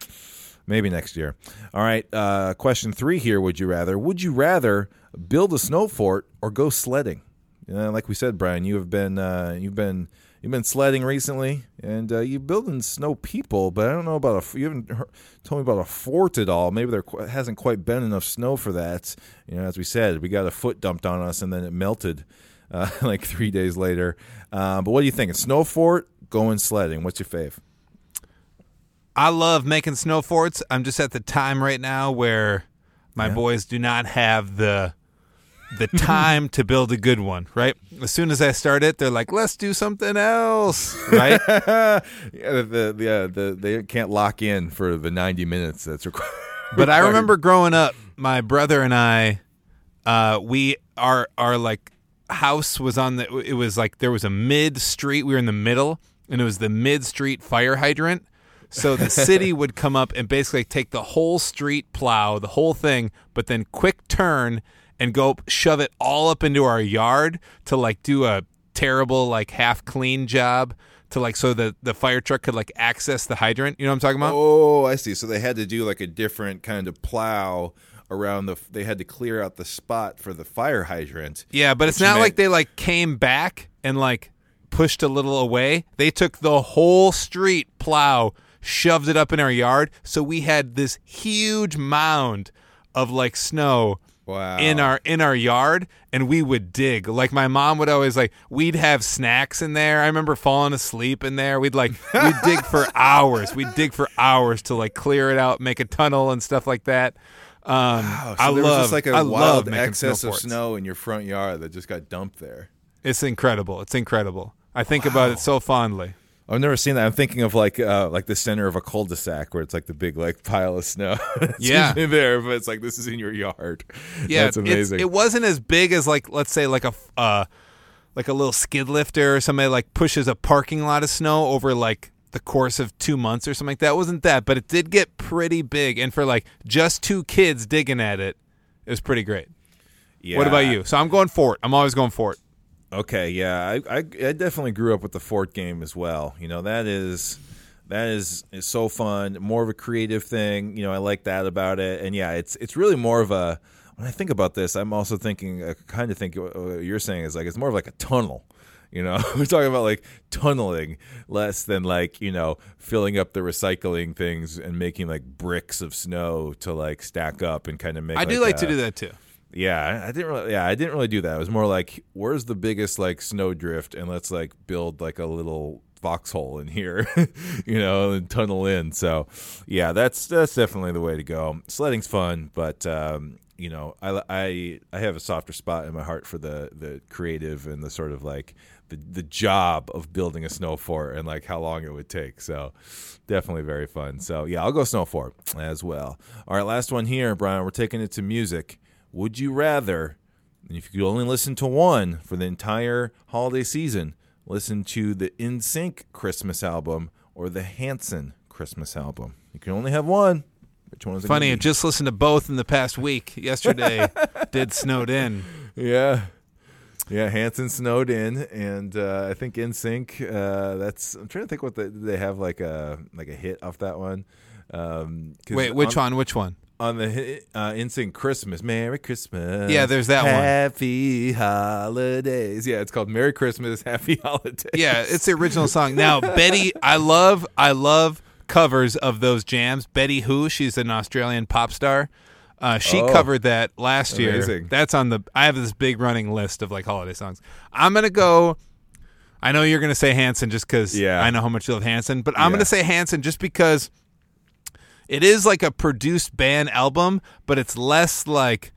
Speaker 2: maybe next year. All right. Uh, question three here: Would you rather? Would you rather build a snow fort or go sledding? You know, like we said, Brian, you have been uh, you've been you've been sledding recently, and uh, you building snow people. But I don't know about a. You haven't heard, told me about a fort at all. Maybe there qu- hasn't quite been enough snow for that. You know, as we said, we got a foot dumped on us, and then it melted uh, like three days later. Uh, but what do you think? A snow fort, going sledding. What's your fave?
Speaker 3: I love making snow forts. I'm just at the time right now where my boys do not have the the time to build a good one, right? As soon as I start it, they're like, "Let's do something else," right?
Speaker 2: yeah, the, the, yeah, the, they can't lock in for the 90 minutes that's required.
Speaker 3: but I remember growing up, my brother and I, uh, we our our like house was on the. It was like there was a mid street. We were in the middle, and it was the mid street fire hydrant. So the city would come up and basically take the whole street plow, the whole thing, but then quick turn and go shove it all up into our yard to like do a terrible like half clean job to like so that the fire truck could like access the hydrant. You know what I'm talking about?
Speaker 2: Oh, I see. So they had to do like a different kind of plow around the. They had to clear out the spot for the fire hydrant.
Speaker 3: Yeah, but it's not
Speaker 2: meant-
Speaker 3: like they like came back and like pushed a little away. They took the whole street plow, shoved it up in our yard, so we had this huge mound of like snow
Speaker 2: Wow.
Speaker 3: in our in our yard and we would dig. Like my mom would always like we'd have snacks in there. I remember falling asleep in there. We'd like we'd dig for hours. We'd dig for hours to like clear it out, make a tunnel and stuff like that. Um
Speaker 2: Wow, so
Speaker 3: I
Speaker 2: there
Speaker 3: love
Speaker 2: was just like a
Speaker 3: I love
Speaker 2: wild excess of
Speaker 3: forts.
Speaker 2: snow in your front yard that just got dumped there.
Speaker 3: It's incredible. It's incredible. I think about it so fondly.
Speaker 2: I've never seen that. I'm thinking of like uh, like the center of a cul-de-sac where it's like the big like pile of snow.
Speaker 3: Yeah.
Speaker 2: there, but it's like this is in your yard.
Speaker 3: Yeah,
Speaker 2: that's
Speaker 3: it's-
Speaker 2: amazing.
Speaker 3: It wasn't as big as like let's say like a uh, like a little skid lifter or somebody like pushes a parking lot of snow over like the course of two months or something like that. It wasn't that, but it did get pretty big. And for like just two kids digging at it, it was pretty great.
Speaker 2: yeah.
Speaker 3: What about you? So I'm going for it. I'm always going for it.
Speaker 2: Okay, yeah, I, I I definitely grew up with the fort game as well. You know that is that is is so fun. More of a creative thing. You know, I like that about it. And yeah, it's it's really more of a. When I think about this, I'm also thinking, I kind of think what you're saying is like it's more of like a tunnel. You know, we're talking about like tunneling less than like you know filling up the recycling things and making like bricks of snow to like stack up and kind of make.
Speaker 3: I do like to do that too.
Speaker 2: Yeah, I didn't really. Yeah, I didn't really do that. It was more like, where's the biggest like snow drift, and let's like build like a little foxhole in here, you know, and tunnel in. So, yeah, that's that's definitely the way to go. Sledding's fun, but um, you know, I, I I have a softer spot in my heart for the the creative and the sort of like the the job of building a snow fort and like how long it would take. So, definitely very fun. So, yeah, I'll go snow fort as well. All right, last one here, Brian. We're taking it to music. Would you rather, if you could only listen to one for the entire holiday season, listen to the NSYNC Christmas album or the Hanson Christmas album? You can only have one. Which one is it?
Speaker 3: Funny, I just listened to both in the past week. Yesterday did snowed in.
Speaker 2: Yeah. Yeah, Hanson snowed in, and uh, I think NSYNC. Uh, that's I'm trying to think what the, they have like a like a hit off that one. Um,
Speaker 3: Wait, which
Speaker 2: on,
Speaker 3: one? Which one?
Speaker 2: On the uh, NSYNC Christmas, Merry Christmas.
Speaker 3: Yeah, there's that one.
Speaker 2: Happy holidays. Yeah, it's called Merry Christmas, Happy Holidays.
Speaker 3: Yeah, it's the original song. Now, Betty, I love, I love covers of those jams. Betty Who, she's an Australian pop star. Uh, she
Speaker 2: Oh.
Speaker 3: covered that last year.
Speaker 2: Amazing.
Speaker 3: That's on the. I have this big running list of like holiday songs. I'm gonna go. I know you're gonna say Hanson just because
Speaker 2: Yeah.
Speaker 3: I know how much you love Hanson, but I'm
Speaker 2: Yeah.
Speaker 3: gonna say Hanson just because it is like a produced band album, but it's less like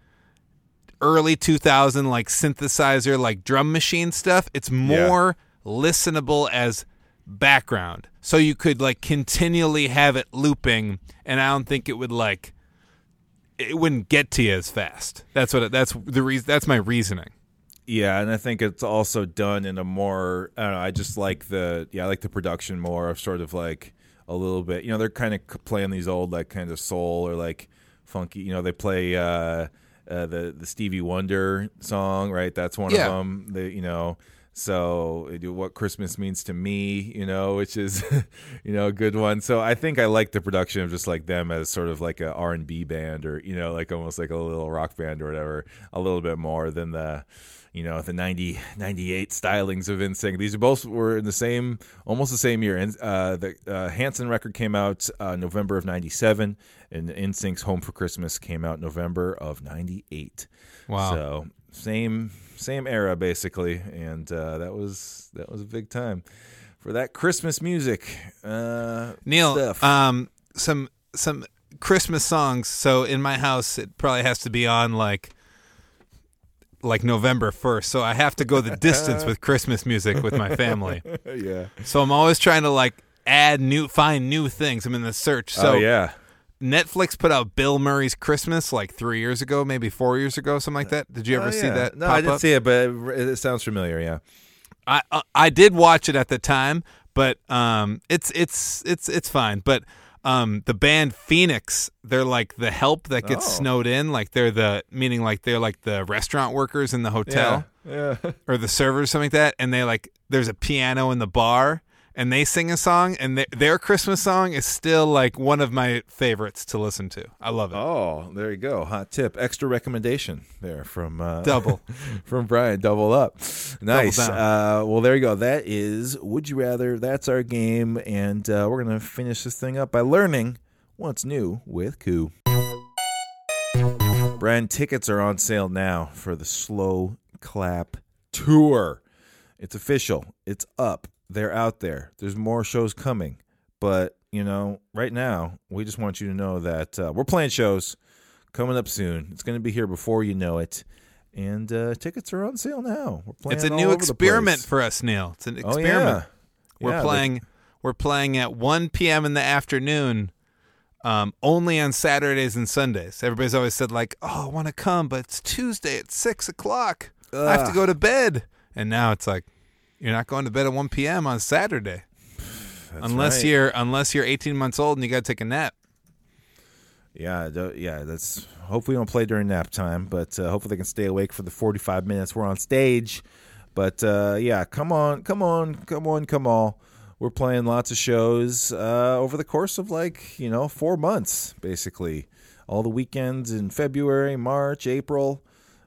Speaker 3: early 2000 like synthesizer like drum machine stuff. It's more listenable as background. So you could like continually have it looping and i don't think it would like it wouldn't get to you as fast. That's what it, that's the reason that's my reasoning.
Speaker 2: Yeah, and I think it's also done in a more I don't know, I just like the yeah, I like the production more of sort of like a little bit. You know, they're kind of playing these old like kind of soul or like funky, you know, they play uh uh, the the Stevie Wonder song, right? That's one
Speaker 3: Yeah.
Speaker 2: of them. They, you know, so they do what Christmas means to me, you know, which is, you know, a good one. So I think I like the production of just like them as sort of like a R and B band, or you know, like almost like a little rock band or whatever, a little bit more than the, you know, the 90, 98 stylings of NSYNC. These are both were in the same, almost the same year. And uh, the uh, Hanson record came out uh, November of '97, and NSYNC's Home for Christmas came out November of '98.
Speaker 3: Wow.
Speaker 2: So same same era basically, and uh, that was that was a big time for that Christmas music. Uh,
Speaker 3: neil
Speaker 2: stuff.
Speaker 3: um some some christmas songs so in my house it probably has to be on like like november 1st so i have to go the distance with christmas music with my family
Speaker 2: yeah.
Speaker 3: So I'm always trying to like add new, find new things. I'm in the search. So
Speaker 2: oh yeah.
Speaker 3: Netflix put out Bill Murray's Christmas like three years ago, maybe four years ago, something like that. Did you ever
Speaker 2: Oh,
Speaker 3: see that?
Speaker 2: No, I didn't
Speaker 3: up?
Speaker 2: see it, but it, it sounds familiar. Yeah.
Speaker 3: I uh, I did watch it at the time, but um, it's it's it's it's fine. But um, the band Phoenix, they're like the help that gets
Speaker 2: Oh.
Speaker 3: snowed in. Like they're the meaning like they're like the restaurant workers in the hotel.
Speaker 2: Yeah.
Speaker 3: or the servers, something like that, and they like there's a piano in the bar, and they sing a song, and their their Christmas song is still like one of my favorites to listen to. I love it.
Speaker 2: Oh, there you go. Hot tip. Extra recommendation there from uh,
Speaker 3: Double.
Speaker 2: from Brian. Double up. Nice.
Speaker 3: down.
Speaker 2: uh, well, there you go. That is Would You Rather. That's our game, and uh, we're gonna finish this thing up by learning what's new with Koo. Brian, tickets are on sale now for the Slow Clap Tour. It's official. It's up. They're out there. There's more shows coming. But, you know, right now, we just want you to know that uh, we're playing shows coming up soon. It's going to be here before you know it. And uh, tickets are on sale now. We're playing
Speaker 3: it's a new experiment for us, Neil. It's an
Speaker 2: Oh,
Speaker 3: experiment.
Speaker 2: yeah.
Speaker 3: We're
Speaker 2: Yeah,
Speaker 3: playing. We're playing at 1 p.m. in the afternoon, um, only on Saturdays and Sundays. Everybody's always said like, "Oh, I want to come, but it's Tuesday at six o'clock. I have to go to bed." And now it's like, you're not going to bed at 1 p.m. on Saturday,
Speaker 2: That's
Speaker 3: unless
Speaker 2: right.
Speaker 3: you're unless you're 18 months old and you got to take a nap.
Speaker 2: Yeah, yeah. That's hopefully we don't play during nap time, but uh, hopefully they can stay awake for the forty-five minutes we're on stage. But uh, yeah, come on, come on, come on, come on. We're playing lots of shows uh, over the course of like you know four months, basically. All the weekends in February, March, April.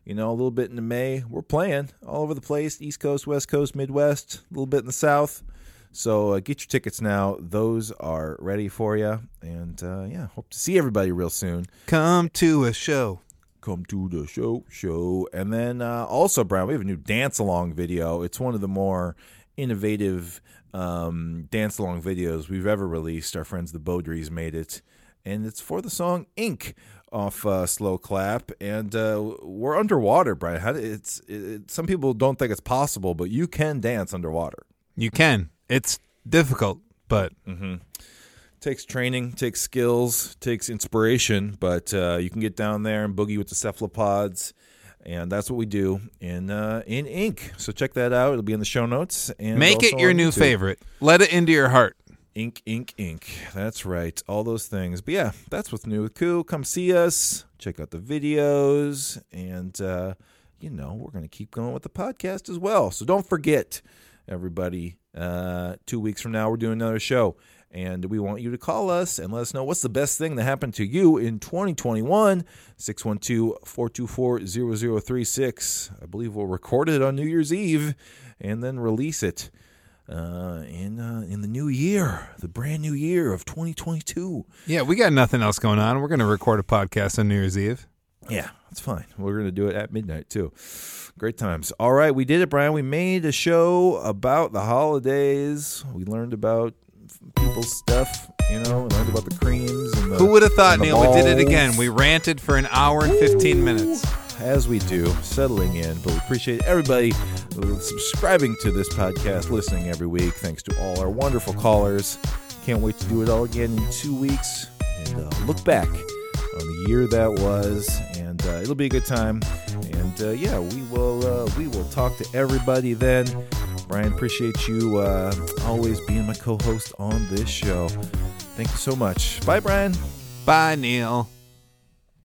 Speaker 2: You know, a little bit into May. We're playing all over the place East Coast, West Coast, Midwest, a little bit in the South. So uh, get your tickets now. Those are ready for you. And uh, yeah, hope to see everybody real soon.
Speaker 3: Come to a show.
Speaker 2: Come to the show, show. And then uh, also, Brian, we have a new dance along video. It's one of the more innovative um, dance along videos we've ever released. Our friends the Baudries made it. And it's for the song Ink off uh, Slow Clap. And uh, we're underwater, Brian. How, it's it, Some people don't think it's possible, but you can dance underwater.
Speaker 3: You can. It's difficult, but
Speaker 2: mm-hmm. takes training, takes skills, takes inspiration. But uh, you can get down there and boogie with the cephalopods, and that's what we do in uh, in ink. So check that out. It'll be in the show notes. And
Speaker 3: make it your new
Speaker 2: YouTube.
Speaker 3: favorite. Let it into your heart.
Speaker 2: Ink, ink, ink. That's right. All those things. But yeah, that's what's new with Koo. Come see us. Check out the videos. And, uh, you know, we're going to keep going with the podcast as well. So don't forget, everybody, uh, two weeks from now, we're doing another show. And we want you to call us and let us know what's the best thing that happened to you in 2021. 612 424 0036. I believe we'll record it on New Year's Eve and then release it uh, in uh, in the new year, the brand new year of 2022.
Speaker 3: Yeah, we got nothing else going on. We're going to record a podcast on New Year's Eve.
Speaker 2: Yeah, that's fine. We're going to do it at midnight too. Great times. All right, we did it, Brian. We made a show about the holidays. We learned about people's stuff. You know, we learned about the creams. And the,
Speaker 3: Who would have thought, Neil? We did it again. We ranted for an hour and 15 minutes.
Speaker 2: As we do, settling in. But we appreciate everybody subscribing to this podcast, listening every week. Thanks to all our wonderful callers. Can't wait to do it all again in two weeks and uh, look back on the year that was, and uh, it'll be a good time. And uh, yeah, we will uh, we will talk to everybody then. Brian, appreciate you uh, always being my co-host on this show. Thank you so much. Bye, Brian.
Speaker 3: Bye, Neil.